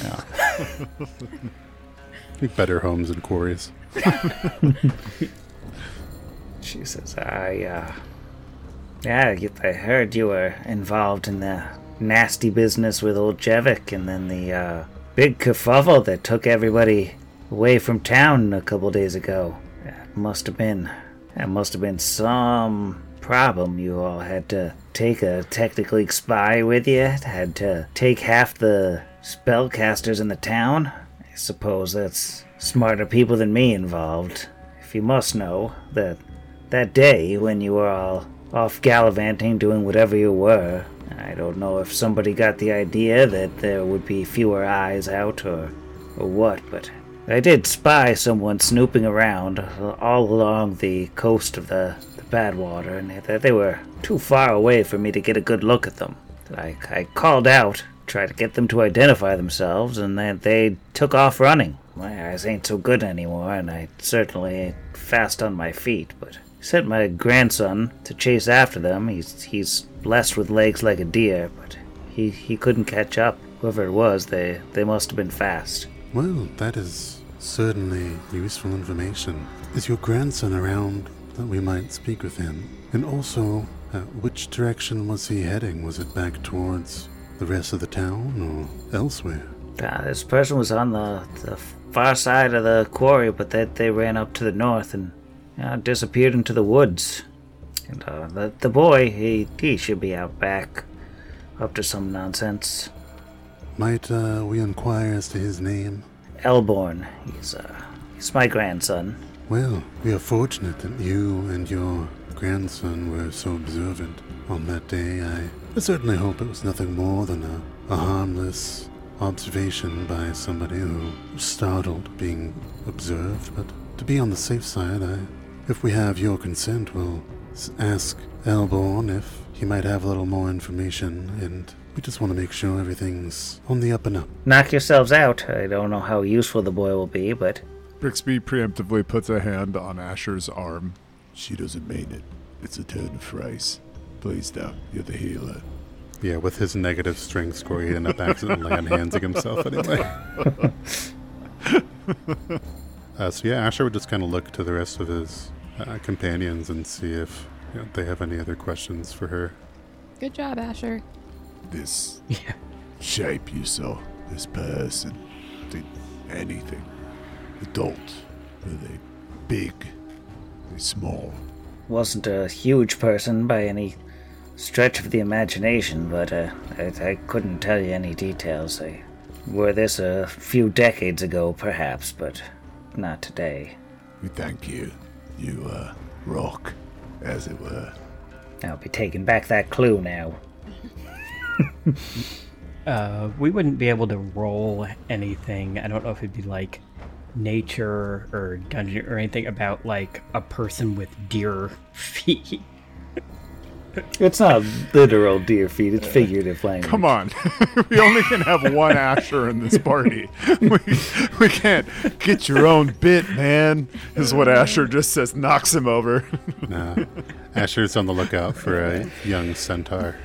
*laughs* Better homes and quarries. She says, I, uh. Yeah, I heard you were involved in the nasty business with old Jevic and then the, uh, big kerfuffle that took everybody away from town a couple days ago. That must have been. That must have been some problem. You all had to take a Technic League spy with you, had to take half the spellcasters in the town. I suppose that's smarter people than me involved. If you must know, that that day when you were all off gallivanting doing whatever you were, I don't know if somebody got the idea that there would be fewer eyes out or, or what, but I did spy someone snooping around all along the coast of the, the Badwater, and that they were too far away for me to get a good look at them. I, I called out, tried to get them to identify themselves, and then they took off running. My eyes ain't so good anymore, and I certainly ain't fast on my feet, but sent my grandson to chase after them. He's he's blessed with legs like a deer, but he, he couldn't catch up. Whoever it was, they, they must have been fast. Well, that is certainly useful information. Is your grandson around that we might speak with him? And also, uh, which direction was he heading? Was it back towards the rest of the town or elsewhere? Uh, this person was on the, the far side of the quarry, but they, they ran up to the north and uh, disappeared into the woods. And uh, the, the boy, he, he should be out back, up to some nonsense. Might uh, we inquire as to his name? Elborn, he's, uh, he's my grandson. Well, we are fortunate that you and your grandson were so observant on that day. I, I certainly hope it was nothing more than a, a harmless observation by somebody who was startled being observed. But to be on the safe side, I, if we have your consent, we'll ask Elborn if he might have a little more information, and we just want to make sure everything's on the up and up. Knock yourselves out. I don't know how useful the boy will be, but Brixby preemptively puts a hand on Asher's arm. She doesn't mean it. It's a turn of phrase. Please don't. You're the healer. Yeah, with his negative strength score, he ended up accidentally unhandsing himself anyway. *laughs* *laughs* uh, so yeah, Asher would just kind of look to the rest of his uh, companions and see if you know, they have any other questions for her. Good job, Asher. This Yeah. shape you saw, this person, did anything. Adult. Are they big? Are they small? wasn't a huge person by any stretch of the imagination, but uh, I, I couldn't tell you any details. I were this a few decades ago, perhaps, but not today. We thank you. You, uh, rock, as it were. I'll be taking back that clue now. *laughs* Uh, we wouldn't be able to roll anything. I don't know if it'd be like nature or dungeon or anything about like a person with deer *laughs* feet. It's not literal deer feet, it's figurative language. Come on. *laughs* we only can have one Asher in this party. *laughs* We, we can't get your own bit, man, is what Asher just says, knocks him over. *laughs* Nah, Asher's on the lookout for a young centaur.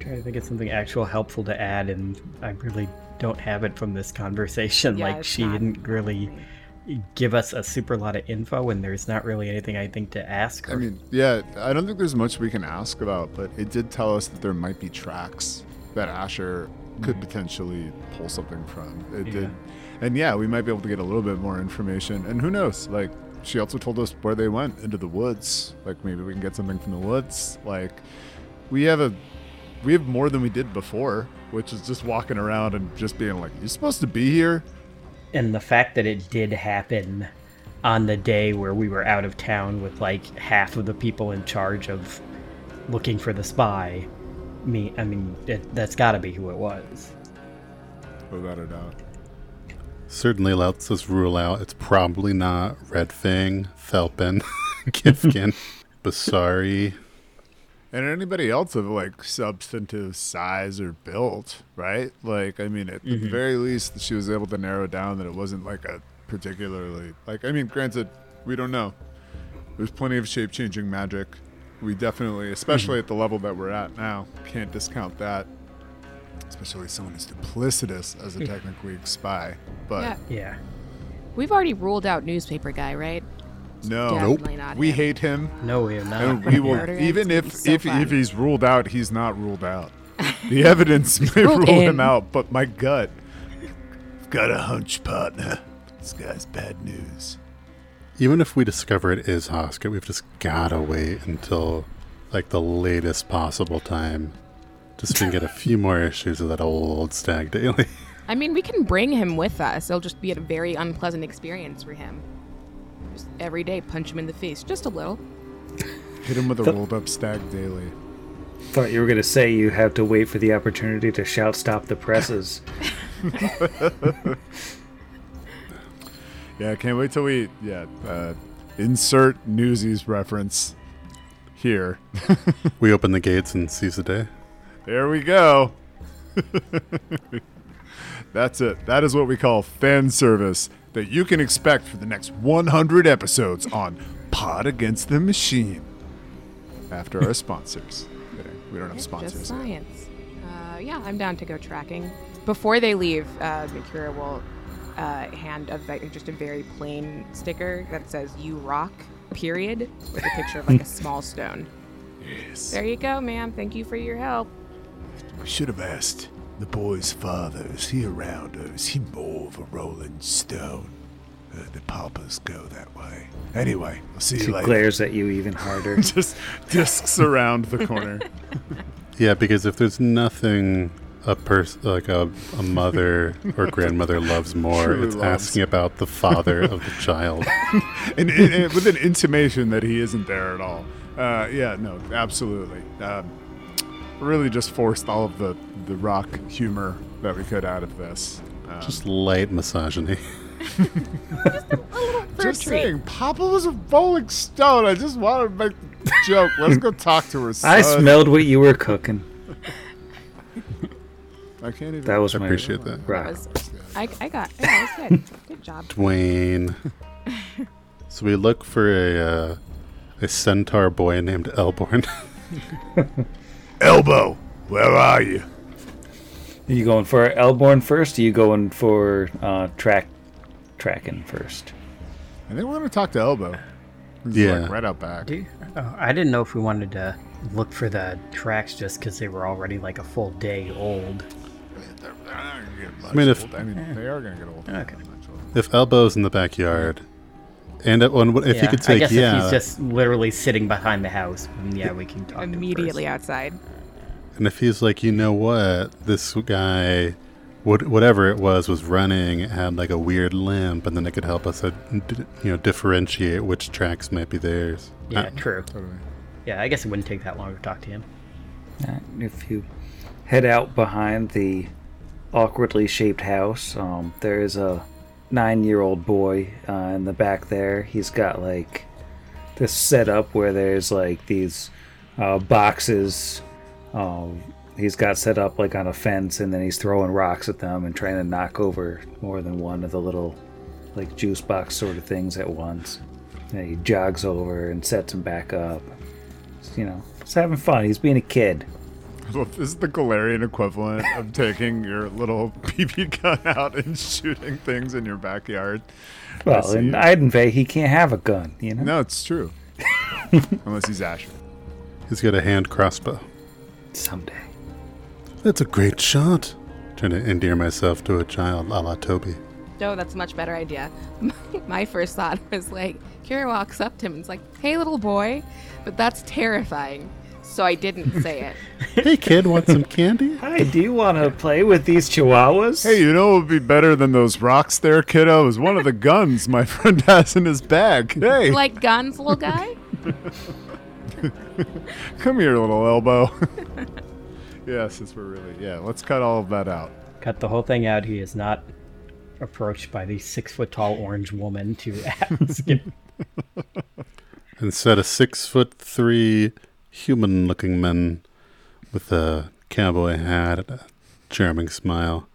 Trying to think of something actual helpful to add, and I really don't have it from this conversation. Yeah, like she didn't really give us a super lot of info, and there's not really anything I think to ask her. I mean, yeah, I don't think there's much we can ask about, but it did tell us that there might be tracks that Asher could mm-hmm. potentially pull something from. It Yeah. did. And yeah, we might be able to get a little bit more information. And who knows? Like, she also told us where they went into the woods. Like, maybe we can get something from the woods. Like, we have a. We have more than we did before, which is just walking around and just being like, "You're supposed to be here." And the fact that it did happen on the day where we were out of town with like half of the people in charge of looking for the spy me i mean it, that's got to be who it was Without a doubt. Certainly lets us rule out it's probably not Red Fang, Thelpin, Kifkin, *laughs* *laughs* Basari. And anybody else of like substantive size or built, right? Like, I mean, at the mm-hmm. very least, she was able to narrow down that it wasn't like a particularly like. I mean, granted, we don't know. There's plenty of shape changing magic. We definitely, especially mm-hmm. at the level that we're at now, can't discount that. Especially someone as duplicitous as a mm. Technic League spy. But Yeah. Yeah. We've already ruled out newspaper guy, right? No, Definitely not we him. hate him. No, we are not. And we will, even if so if fun. if he's ruled out, he's not ruled out. *laughs* The evidence may ruled rule him out, but my gut, I've got a hunch, partner. This guy's bad news. Even if we discover it is Hoskett, we've just gotta wait until like the latest possible time. Just to get a few more issues of that old Stag Daily. I mean, we can bring him with us. It'll just be a very unpleasant experience for him. Just every day, punch him in the face, just a little. Hit him with a rolled up stag daily. Thought you were gonna say you have to wait for the opportunity to shout "Stop the presses." *laughs* *laughs* Yeah, I can't wait till we yeah uh, insert Newsies reference here. we open the gates and seize the day. There we go. *laughs* That's it. That is what we call fan service that you can expect for the next 100 episodes on Pod Against the Machine. After our sponsors. We don't have It's sponsors. just science. Uh, yeah, I'm down to go tracking. Before they leave, uh, Mikura will uh, hand a just a very plain sticker that says "You rock." Period, with a picture of like a *laughs* small stone. Yes. There you go, ma'am. Thank you for your help. We should have asked the boy's father. Is he around or is he more of a rolling stone? Uh, the papas go that way. Anyway, I'll see She you later. glares at you even harder. *laughs* Just discs around the corner. *laughs* Yeah, because if there's nothing a person like a, a mother or grandmother loves more, Truly it's loves. asking about the father of the child. *laughs* and, and- and with an intimation that he isn't there at all. Uh, yeah, no, absolutely. Um, really just forced all of the, the rock humor that we could out of this. Um, Just light misogyny. *laughs* Just a treat. saying, Papa was a rolling stone. I just wanted to make the joke. Let's go talk to her. *laughs* I smelled what you were cooking. *laughs* I can't even. That was I my appreciate that. That rock. I, I got. Yeah, that was good. Good job. Dwayne. so we look for a uh, a centaur boy named Elborn. Elbow, where are you? Are you going for Elborn first? Or are you going for uh, track tracking first? I think we're gonna talk to Elbow. He's Yeah. like right out back. Do- oh, I didn't know if we wanted to look for the tracks just because they were already like a full day old. They're not gonna mean, if- I mean, they are gonna get old. Okay. if Elbow's in the backyard, and it, if yeah, you could I say, guess yeah, if he's just literally sitting behind the house, yeah, we can talk to him Immediately first. outside. And if he's like, you know what, this guy, what, whatever it was, was running, it had like a weird limp, and then it could help us, uh, d- you know, differentiate which tracks might be theirs. Yeah, Uh, true. Totally. Yeah, I guess it wouldn't take that long to talk to him. Uh, If you head out behind the awkwardly shaped house, um, there is a nine-year-old boy uh, in the back there. He's got like this setup where there's like these uh, boxes. Um, he's got set up like on a fence, and then he's throwing rocks at them and trying to knock over more than one of the little like juice box sort of things at once. And he jogs over and sets them back up. You know, he's having fun. He's being a kid. This is the Golarion equivalent of *laughs* taking your little *laughs* BB gun out and shooting things in your backyard. Well, in you. Idenvay, he can't have a gun, you know? No, it's true. *laughs* Unless he's Asher. He's got a hand crossbow. Someday. That's a great shot. Trying to endear myself to a child, a la Toby. No, that's a much better idea. *laughs* My first thought was like, Kira walks up to him and is like, hey, little boy. But that's terrifying. So I didn't say it. *laughs* *laughs* hey, kid, want some candy? Hi, do you want to play with these chihuahuas? Hey, you know what would be better than those rocks there, kiddo? Is one of the guns my friend has in his bag. Hey, like guns, little guy? Come here, little elbow. *laughs* yeah, since we're really yeah, let's cut all of that out. Cut the whole thing out. He is not approached by the six foot tall orange woman to *laughs* ask him. *laughs* Instead, a six foot three human looking men with a cowboy hat and a charming smile.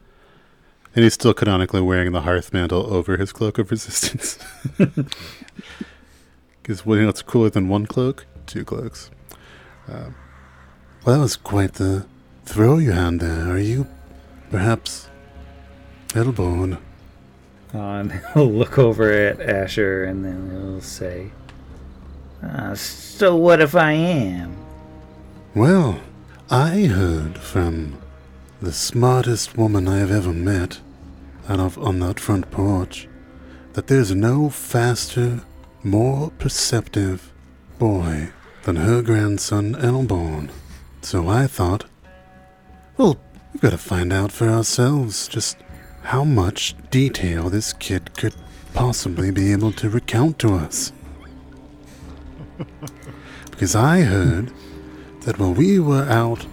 And he's still canonically wearing the hearth mantle over his cloak of resistance. Because well, you know what's cooler than one cloak? Two cloaks. Uh, well, that was quite the throw you had there. Are you perhaps elbowed? And *laughs* he'll look over at Asher and then he'll say, uh, So what if I am? Well, I heard from the smartest woman I have ever met out of on that front porch that there's no faster, more perceptive boy than her grandson Elborn. So I thought, well, we've got to find out for ourselves just how much detail this kid could possibly be able to recount to us. *laughs* because I heard that while we were out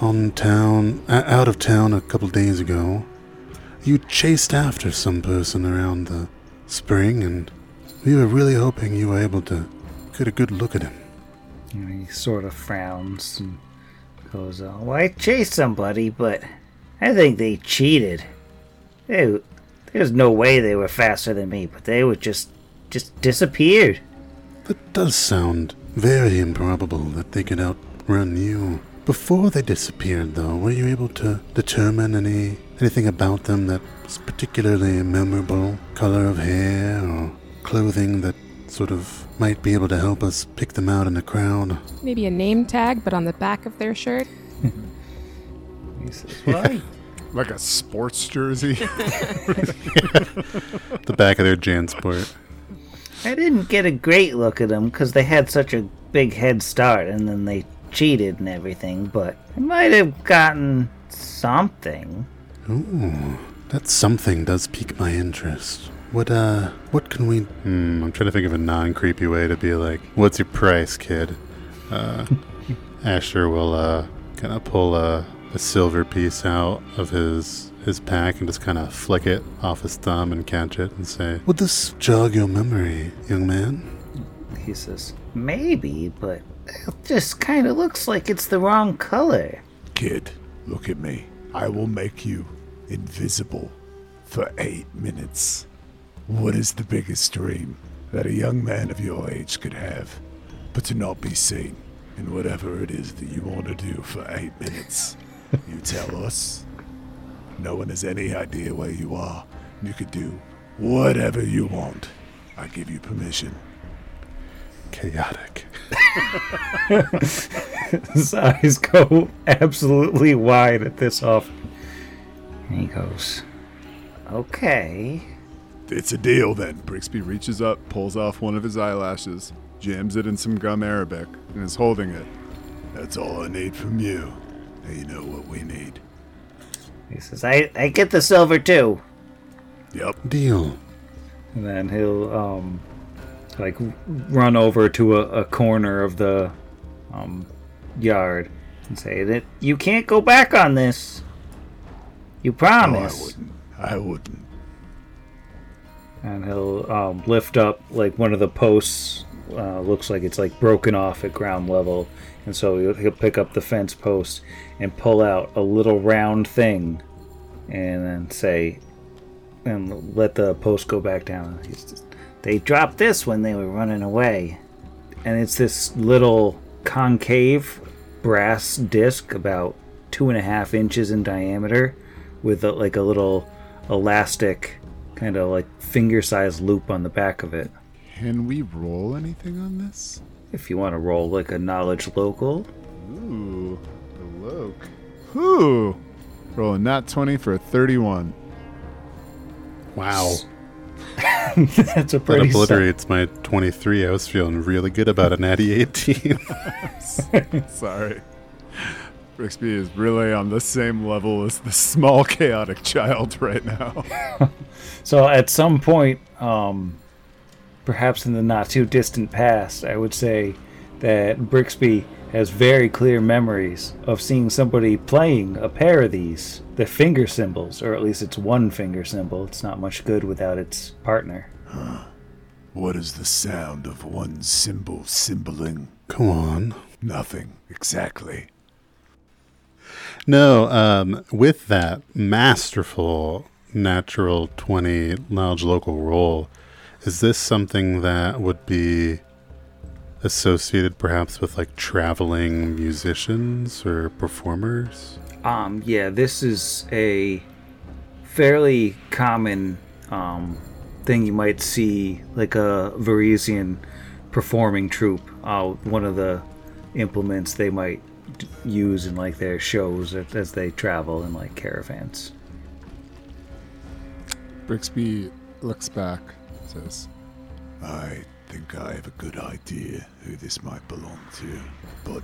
on town, uh, out of town a couple days ago, you chased after some person around the spring, and we were really hoping you were able to get a good look at him. And he sort of frowns and goes, oh, Well, I chased somebody, but I think they cheated. They, there's no way they were faster than me, but they were just just disappeared. That does sound very improbable that they could outrun you. Before they disappeared, though, were you able to determine any anything about them that was particularly memorable? Color of hair or clothing that sort of might be able to help us pick them out in the crowd? Maybe a name tag, but on the back of their shirt. *laughs* He says, Well, *laughs* I- Like a sports jersey. *laughs* The back of their Jansport. I didn't get a great look at them because they had such a big head start and then they cheated and everything, but I might have gotten something. Ooh, that something does pique my interest. What, uh, what can we. Hmm, I'm trying to think of a non creepy way to be like, what's your price, kid? Uh, Asher will, uh, kind of pull a, a silver piece out of his his pack and just kind of flick it off his thumb and catch it and say, Would this jog your memory, young man? He says, Maybe, but it just kind of looks like it's the wrong color. Kid, look at me. I will make you invisible for eight minutes. What is the biggest dream that a young man of your age could have, but to not be seen in whatever it is that you want to do for eight minutes? *laughs* you tell us. No one has any idea where you are. You could do whatever you want. I give you permission. Chaotic. *laughs* His eyes go absolutely wide at this offer. And he goes, Okay. It's a deal then. Brixby reaches up, pulls off one of his eyelashes, jams it in some gum arabic, and is holding it. That's all I need from you. And you know what we need. He says, I, I get the silver too. Yep. Deal. And then he'll um like run over to a, a corner of the um yard and say that you can't go back on this. You No, I promise. wouldn't. I wouldn't. And he'll um, lift up like one of the posts. Uh, looks like it's like broken off at ground level, and so he'll, he'll pick up the fence post and pull out a little round thing, and then say, and let the post go back down. Just, they dropped this when they were running away, and it's this little concave brass disc about two and a half inches in diameter, with a, like a little elastic kind of like finger sized loop on the back of it. Can we roll anything on this? If you want to roll like a knowledge local, Ooh, the Loke. Ooh. Rolling not 20 for a 31. Wow. *laughs* that's a That pretty. sol- obliterates my 23. I was feeling really good about a natty 18. *laughs* Sorry. Brixby is really on the same level as the small chaotic child right now. *laughs* So at some point, um, perhaps in the not too distant past, I would say that Brixby has very clear memories of seeing somebody playing a pair of these. They're finger cymbals, or at least it's one finger cymbal. It's not much good without its partner. What is the sound of one cymbal symboling? Come on. Nothing exactly. No, um, with that masterful natural 20 knowledge local roll, is this something that would be associated perhaps with like traveling musicians or performers? Um, yeah, this is a fairly common um, thing you might see, like a Varisian performing troupe. Uh, one of the implements they might use in like their shows as, as they travel in like caravans. Brixby looks back, says, I think I have a good idea who this might belong to. But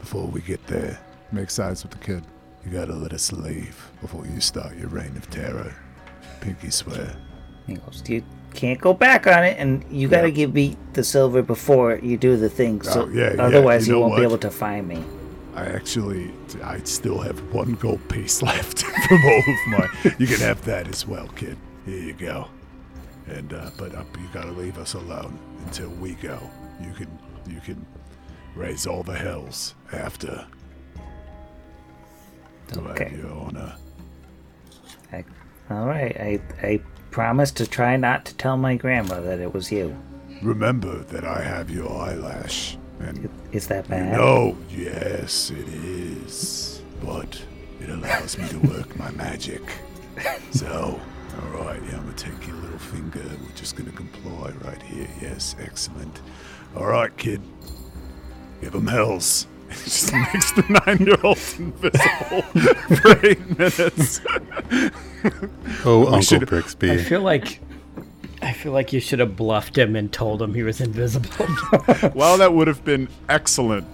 before we get there, make sides with the kid. You gotta let us leave before you start your reign of terror. Pinky swear. He goes, you can't go back on it, and you gotta Yeah. give me the silver before you do the thing. So Oh, yeah, yeah, otherwise, you you, know won't be able to find me. I actually, I still have one gold piece *laughs* left from all of my. You can have that as well, kid. Here you go. And uh, but uh, you gotta leave us alone until we go. You can, you can raise all the hells after. Okay. your honor. I, all right, I I promise to try not to tell my grandma that it was you. Remember that I have your eyelash, and Is that bad? No, yes, it is. But it allows me to work my magic. So, all right, yeah, I'm gonna take your little finger. We're just gonna comply right here. Yes, excellent. All right, kid. Give him hells. *laughs* It just makes the nine-year-old invisible *laughs* for eight minutes. Oh, Uncle should- I feel like I feel like you should have bluffed him and told him he was invisible. *laughs* Well, that would have been excellent.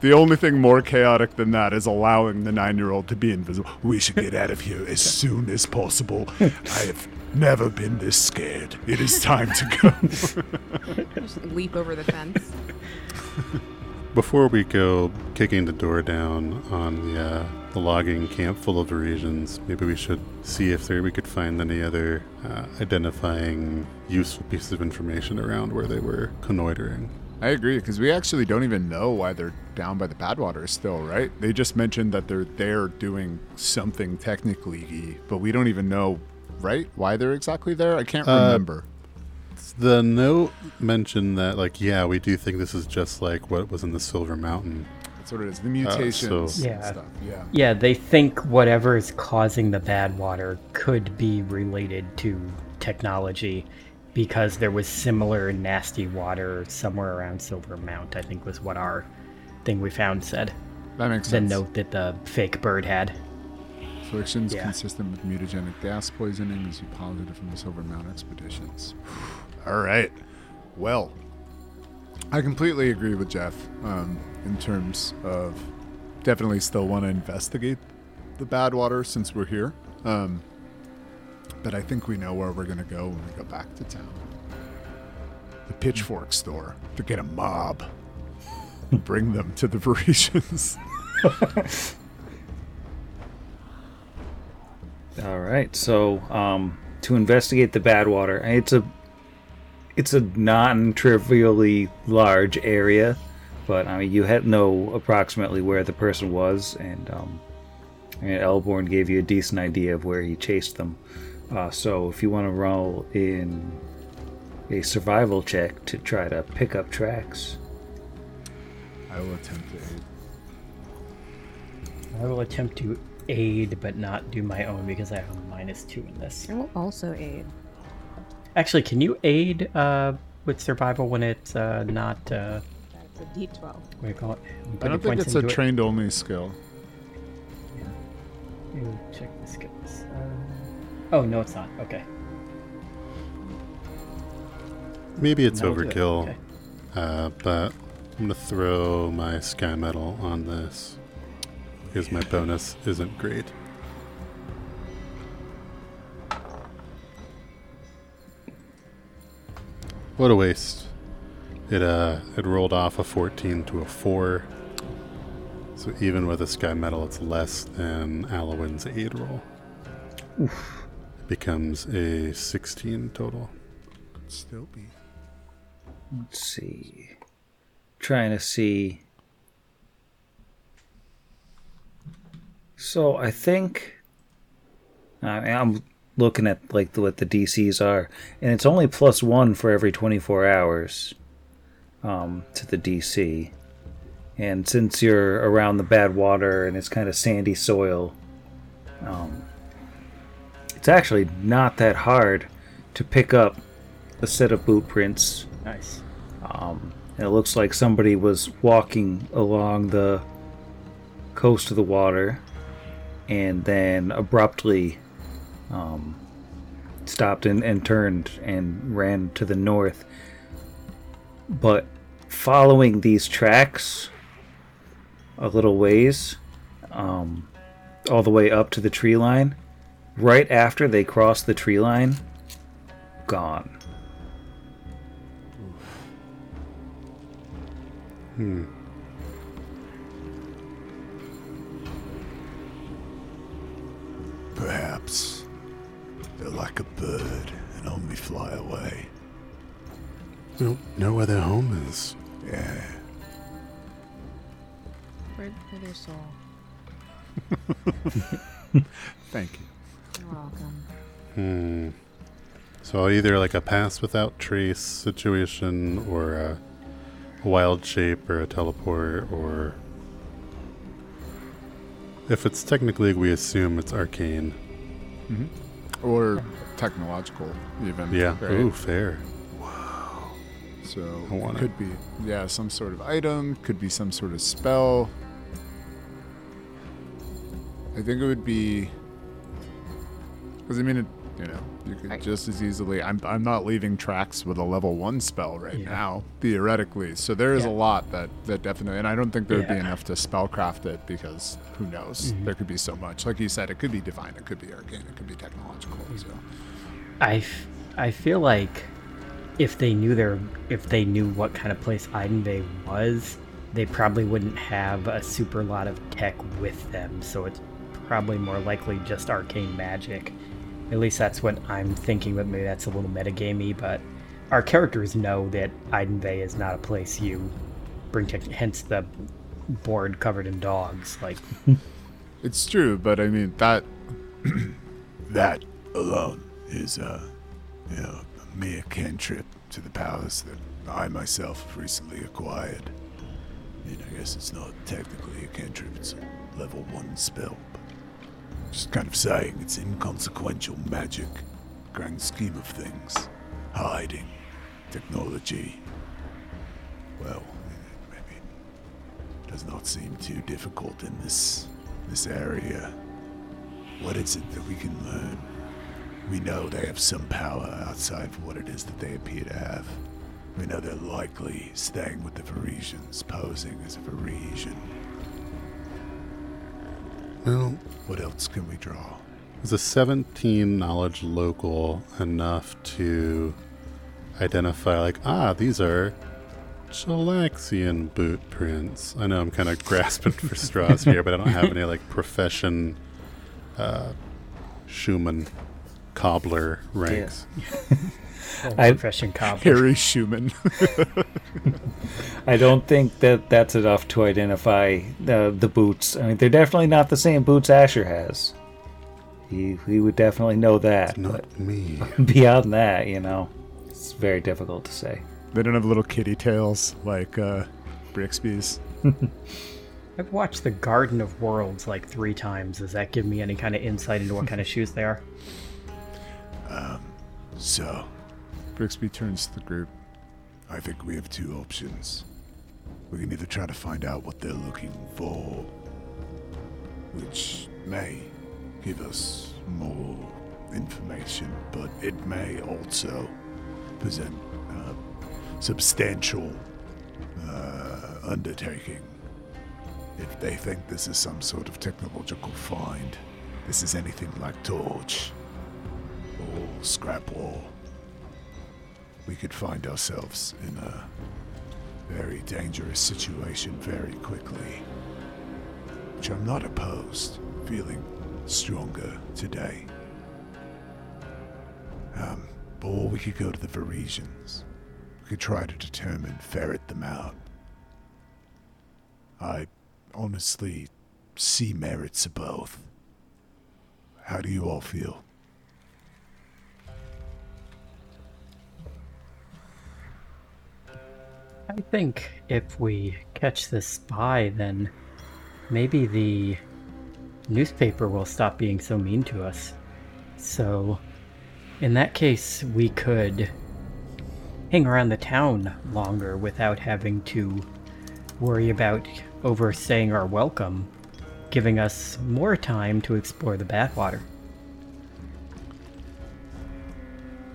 The only thing more chaotic than that is allowing the nine-year-old to be invisible. We should get out of here as soon as possible. I have never been this scared. It is time to go. *laughs* Just leap over the fence. Before we go kicking the door down on the, uh, the logging camp full of Varisians, maybe we should see if there we could find any other uh, identifying useful pieces of information around where they were connoitering. I agree because we actually don't even know why they're down by the Badwater still, right? They just mentioned that they're there doing something technically, but we don't even know, right? Why they're exactly there? I can't Uh, remember. The note mentioned that, like, yeah, we do think this is just like what was in the Silver Mountain. That's what it is. The uh, mutations so- and Yeah. stuff. Yeah. yeah, they think whatever is causing the bad water could be related to technology because there was similar nasty water somewhere around Silver Mount, I think was what our thing we found said. That makes The sense. note that the fake bird had. Afflictions Yeah. consistent with mutagenic gas poisoning as is positive from the Silver Mount expeditions. *sighs* All right. Well, I completely agree with Jeff um, in terms of definitely still want to investigate the bad water since we're here. Um, but I think we know where we're going to go when we go back to town. The pitchfork store to get a mob. And *laughs* bring them to the Varisians. *laughs* All right. So, um, to investigate the bad water, it's a it's a non-trivially large area, but I mean, you had know approximately where the person was, and um, and Elborn gave you a decent idea of where he chased them. Uh, so, if you want to roll in a survival check to try to pick up tracks, I will attempt to aid. I will attempt to aid but not do my own because I have a minus two in this. I will also aid. Actually, can you aid uh, with survival when it's uh, not uh, That's a D12. what do you call it? I don't think it's a into it? trained only skill. Yeah. You check the skills. Uh, oh no, it's not. Okay. Maybe it's No, we'll it. overkill, Okay. uh, but I'm gonna throw my sky metal on this because my bonus isn't great. What a waste. It uh it rolled off a 14 to a 4. So even with a sky metal it's less than Alowin's aid roll. Oof. It becomes a 16 total. Could still be. Let's see. Trying to see. So I think uh, I'm looking at like what the DCs are, and it's only plus one for every 24 hours um, to the DC. And since you're around the bad water and it's kind of sandy soil, um, it's actually not that hard to pick up a set of boot prints. Nice. Um, and it looks like somebody was walking along the coast of the water and then abruptly um, stopped and, and turned and ran to the north. But following these tracks a little ways, um, all the way up to the tree line, right after they cross the tree line, gone. Hmm. Perhaps they're like a bird and only fly away. We don't know where their home is. Yeah. Where, where their soul. *laughs* Thank you. You're welcome. Hmm. So either like a pass without trace situation, or a wild shape, or a teleport, or if it's technically, we assume it's arcane. Or technological, even. Yeah. right? Ooh, fair. Wow. So it could be, yeah, some sort of item, could be some sort of spell. I think it would be, because I mean, it, you know, you could I- just as easily. I'm I'm not leaving tracks with a level one spell right Yeah. now, theoretically. So there is Yeah. a lot that that definitely, and I don't think there would be enough to spellcraft it because who knows? Mhm. There could be so much. Like you said, it could be divine, it could be arcane, it could be technological. So I, f- I feel like if they knew their if they knew what kind of place Iadenveigh was, they probably wouldn't have a super lot of tech with them. So it's probably more likely just arcane magic. At least that's what I'm thinking. But maybe that's a little metagamey. But our characters know that Iadenveigh is not a place you bring tech. Hence the board covered in dogs. Like *laughs* It's true, but I mean that *clears throat* that alone is uh you know a mere cantrip to the palace that I myself have recently acquired. I mean, I guess it's not technically a cantrip; it's a level one spell. Just kind of saying it's inconsequential magic, grand scheme of things. Hiding, technology. Well, maybe does not seem too difficult in this this area. What is it that we can learn? We know they have some power outside of what it is that they appear to have. We know they're likely staying with the Varisians, posing as a Varisian. Well, What else can we draw? is a 17 knowledge local enough to identify, like, ah, these are Chelaxian boot prints? I know I'm kind of *laughs* grasping for straws here, but I don't have any, like, profession uh, Schumann cobbler ranks. *laughs* I- profession cobbler. *laughs* Harry Schumann. *laughs* I don't think that that's enough to identify the the boots. I mean, they're definitely not the same boots Asher has. He he would definitely know that. Not me. *laughs* Beyond that, you know, it's very difficult to say. they don't have little kitty tails like uh, Brixby's. I've watched The Garden of Worlds like three times. Does that give me any kind of insight into what kind of shoes they are? Um, So, Brixby turns to the group. I think we have two options. We can either try to find out what they're looking for, which may give us more information, but it may also present a substantial uh, undertaking. If they think this is some sort of technological find, this is anything like Torch or Scrapwall, we could find ourselves in a very dangerous situation very quickly. Which I'm not opposed, feeling stronger today. Um, or we could go to the Varisians. We could try to determine, ferret them out. I honestly see merits of both. How do you all feel? I think if we catch this spy, then maybe the newspaper will stop being so mean to us. So, in that case, we could hang around the town longer without having to worry about overstaying our welcome, giving us more time to explore the Badwater.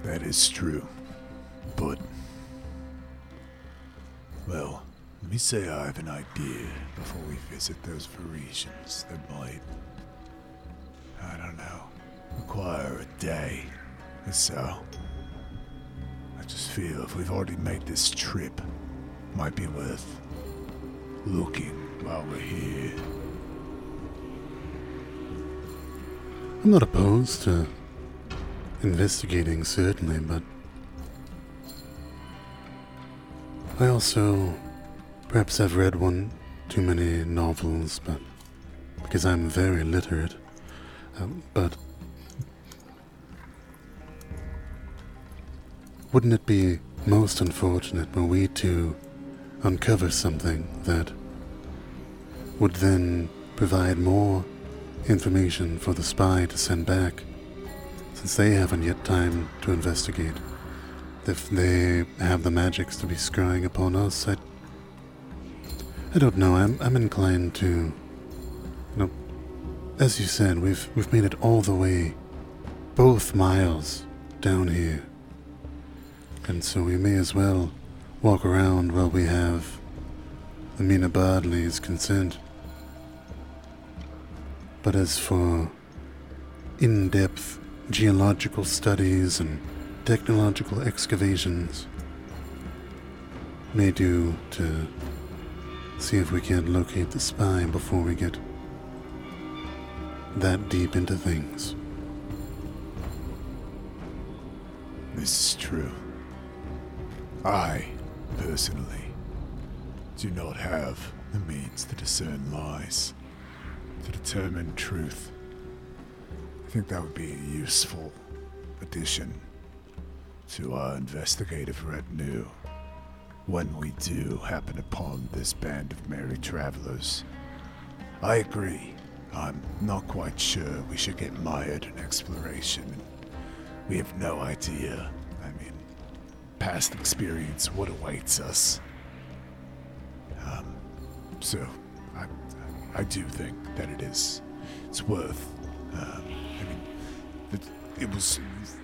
That is true. But. Well, let me say I have an idea before we visit those Varisians that might. I don't know. Require a day or so. I just feel if we've already made this trip, might be worth looking while we're here. I'm not opposed to investigating, certainly, but I also perhaps have read one too many novels, but because I'm very literate. Um, but wouldn't it be most unfortunate were we to uncover something that would then provide more information for the spy to send back, since they haven't yet time to investigate. If they have the magics to be scrying upon us, I, I don't know. I'm, I'm inclined to, you know, as you said, we've we've made it all the way, both miles down here, and so we may as well walk around while we have Amina Bardley's consent. But as for in depth geological studies and technological excavations, may do to see if we can't locate the spy before we get that deep into things. This is true. I, personally, do not have the means to discern lies, to determine truth. I think that would be a useful addition to our investigative retinue when we do happen upon this band of merry travelers. I agree. I'm not quite sure we should get mired in exploration. We have no idea. I mean, past experience, what awaits us. Um, so, I, I do think that it is, it's worth. Um, I mean, it, it was,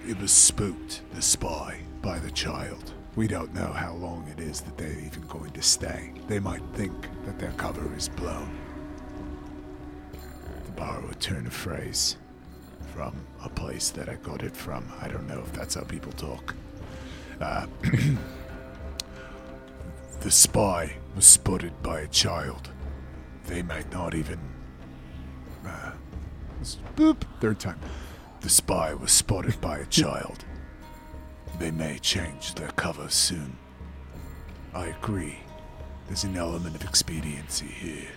it was spooked. The spy by the child. We don't know how long it is that they're even going to stay. They might think that their cover is blown. To borrow a turn of phrase from a place that I got it from. I don't know if that's how people talk. Uh, *clears throat* the spy was spotted by a child. They might not even. Uh, boop, third time. The spy was spotted by a child. They may change their cover soon. I agree. There's an element of expediency here.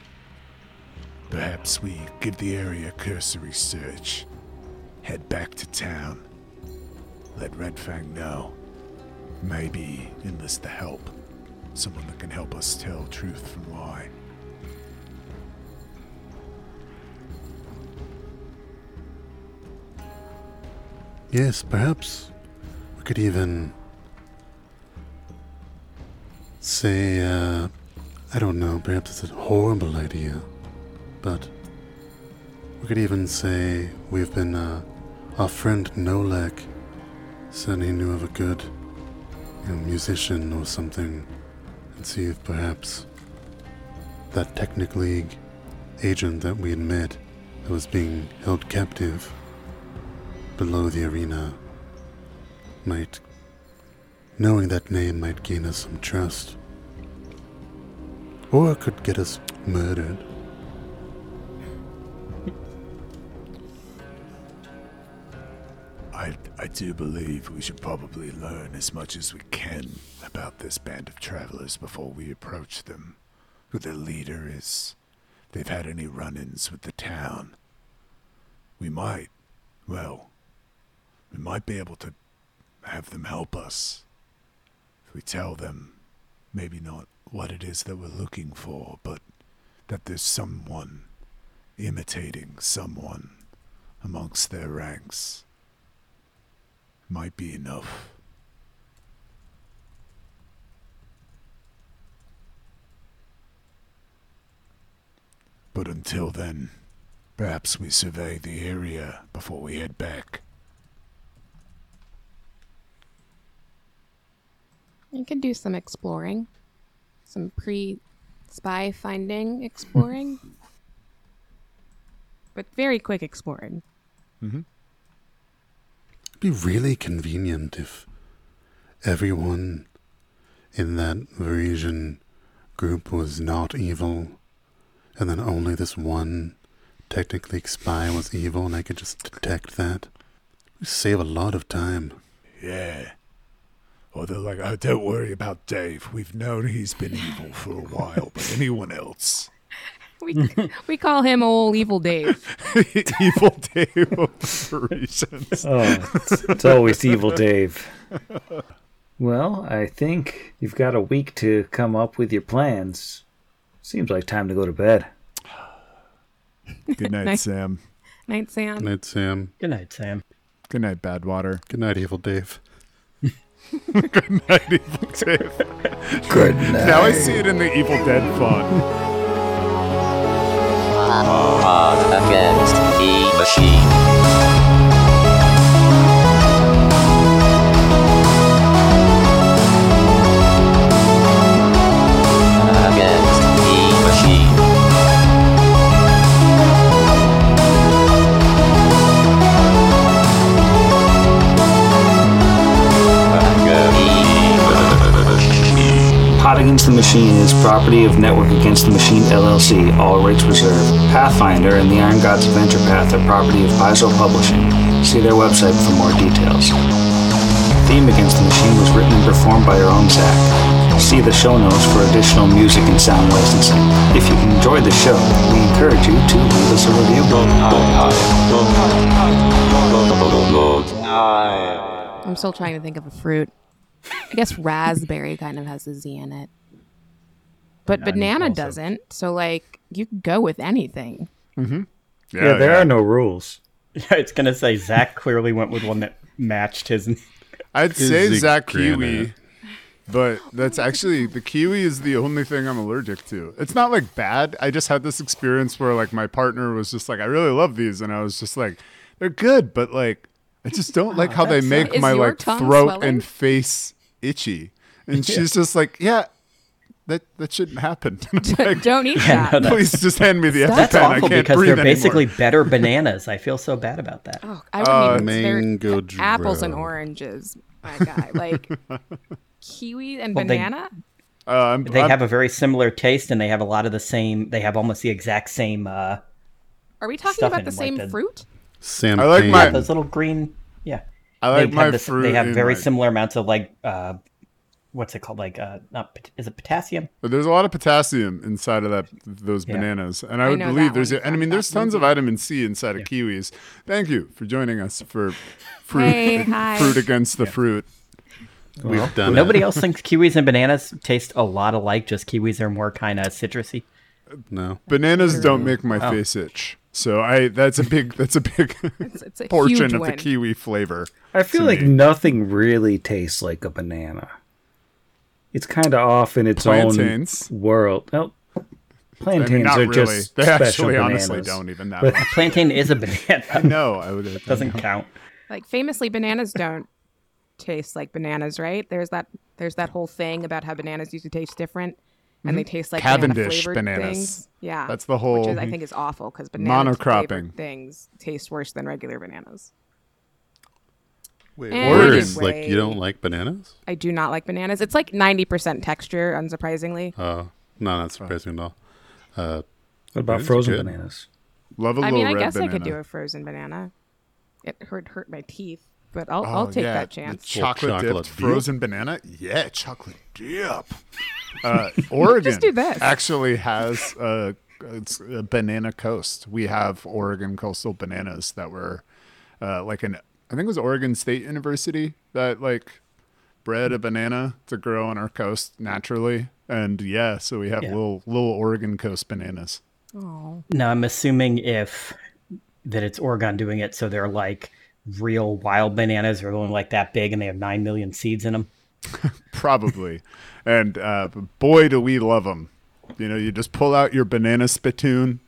Perhaps we give the area a cursory search, head back to town, let Red Fang know. Maybe enlist the help. Someone that can help us tell truth from lie. Yes, perhaps we could even say, uh, I don't know, perhaps it's a horrible idea, but we could even say we've been, uh, our friend Nolek said he knew of a good, you know, musician or something, and see if perhaps that Technic League agent that we had met that was being held captive below the arena might knowing that name might gain us some trust or it could get us murdered I, I do believe we should probably learn as much as we can about this band of travelers before we approach them. Who their leader is, they've had any run ins with the town. We might, well, we might be able to have them help us. If we tell them, maybe not what it is that we're looking for, but that there's someone imitating someone amongst their ranks. Might be enough. But until then, perhaps we survey the area before we head back. You could do some exploring, some pre spy finding exploring, *laughs* but very quick exploring. Mm-hmm. It'd be really convenient if everyone in that Varisian group was not evil, and then only this one technically spy was evil, and I could just detect that. We save a lot of time. Yeah. Or they're like, oh, don't worry about Dave. We've known he's been evil for a while, but anyone else? *laughs* We we call him old evil Dave. *laughs* evil Dave of the Varisians. Oh, it's, it's always evil, Dave. Well, I think you've got a week to come up with your plans. Seems like time to go to bed. Good *laughs* night, Nice. Sam. Night, Sam. Good night, Sam. Good night, Sam. Good night, Badwater. Good night, Evil Dave. *laughs* Good night, Evil Dave. Good night. Now I see it in the Evil Dead font. Odds against the machine. Against the Machine is property of Network Against the Machine LLC, all rights reserved. Pathfinder and the Iron Gods Adventure Path are property of Paizo Publishing. See their website for more details. Theme Against the Machine was written and performed by our own Zach. See the show notes for additional music and sound licensing. If you enjoyed the show, we encourage you to leave us a review. I'm still trying to think of a fruit. I guess raspberry kind of has a Z in it. But banana doesn't. So like you could go with anything. Mm-hmm. Yeah, Yeah, there are no rules. *laughs* Yeah, it's gonna say Zach clearly went with one that matched his. *laughs* I'd Is say the Zach granite. Kiwi, but that's actually the kiwi is the only thing I'm allergic to. It's not like bad. I just had this experience where like my partner was just like, I really love these, and I was just like, they're good, but like I just don't like how they make my like throat swelling? and face itchy. And she's just like, yeah, that that shouldn't happen. *laughs* Like, Don't eat Yeah, that. no, Please just hand me the That's EpiPen. I awful can't because they're anymore. basically *laughs* better bananas. I feel so bad about that. Oh, I wouldn't even. Mango apples and oranges, my guy. Like *laughs* kiwi and Well, they- banana. Uh, I'm, They I'm- have a very similar taste, and they have a lot of the same. They have almost the exact same. Uh, Are we talking about the them, like same the- fruit? Sam. I like Payne. my- those little green. Yeah, I like they my have this, fruit. They have very my- similar amounts of like. Uh, what's it called? Like, uh, not is it potassium? But there's a lot of potassium inside of that those Yeah. bananas, and I I would know believe there's. A, and I mean, there's tons of vitamin C inside of kiwis. Thank you for joining us for fruit Hey, *laughs* fruit against the fruit. We've done Nobody it. else thinks kiwis and bananas taste a lot alike. Just kiwis are more kind of citrusy. No. Bananas don't make my oh. face itch, so I that's a big that's a big *laughs* It's, it's a portion of win. the kiwi flavor. I feel like me. nothing really tastes like a banana. It's kind of off in its Plantains. own world. No, I plantains mean, are really. just They special actually honestly don't even that But- much. *laughs* Plantain is a banana. No, I would. *laughs* Doesn't count. Like famously, bananas don't taste like bananas, right? There's that there's that whole thing about how bananas used to taste different, and they taste like Mm-hmm. Cavendish banana-flavored bananas. Things. Yeah, That's the whole which is, I think is awful because banana monocropping. flavored things taste worse than regular bananas. Wait, Anyway. words like you don't like bananas? I do not like bananas. It's like ninety percent texture, unsurprisingly. Oh, no, not surprising at all. Uh, What about frozen good. bananas? Love a I little mean, I red guess banana. I could do a frozen banana. It hurt hurt my teeth, but I'll Oh, I'll take yeah, that the chance. Chocolate, chocolate dipped dip? frozen banana? Yeah, chocolate dip. *laughs* Uh, Oregon do this. actually has a it's a banana coast. We have Oregon coastal bananas that were uh, like an I think it was Oregon State University that like bred a banana to grow on our coast naturally. And yeah, so we have Yeah. little little Oregon coast bananas. Oh. Now I'm assuming if that it's Oregon doing it, so they're like real wild bananas are only like that big and they have nine million seeds in them. *laughs* Probably. and uh, boy, do we love them. You know, you just pull out your banana spittoon,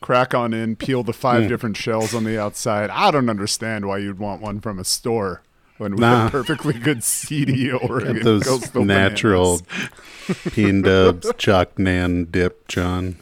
crack on in, peel the five different shells on the outside. I don't understand why you'd want one from a store when we Nah. have perfectly good seedy *laughs* Oregon Those coastal natural bananas. Peen Dubs, *laughs* Chalk Nan dip, John.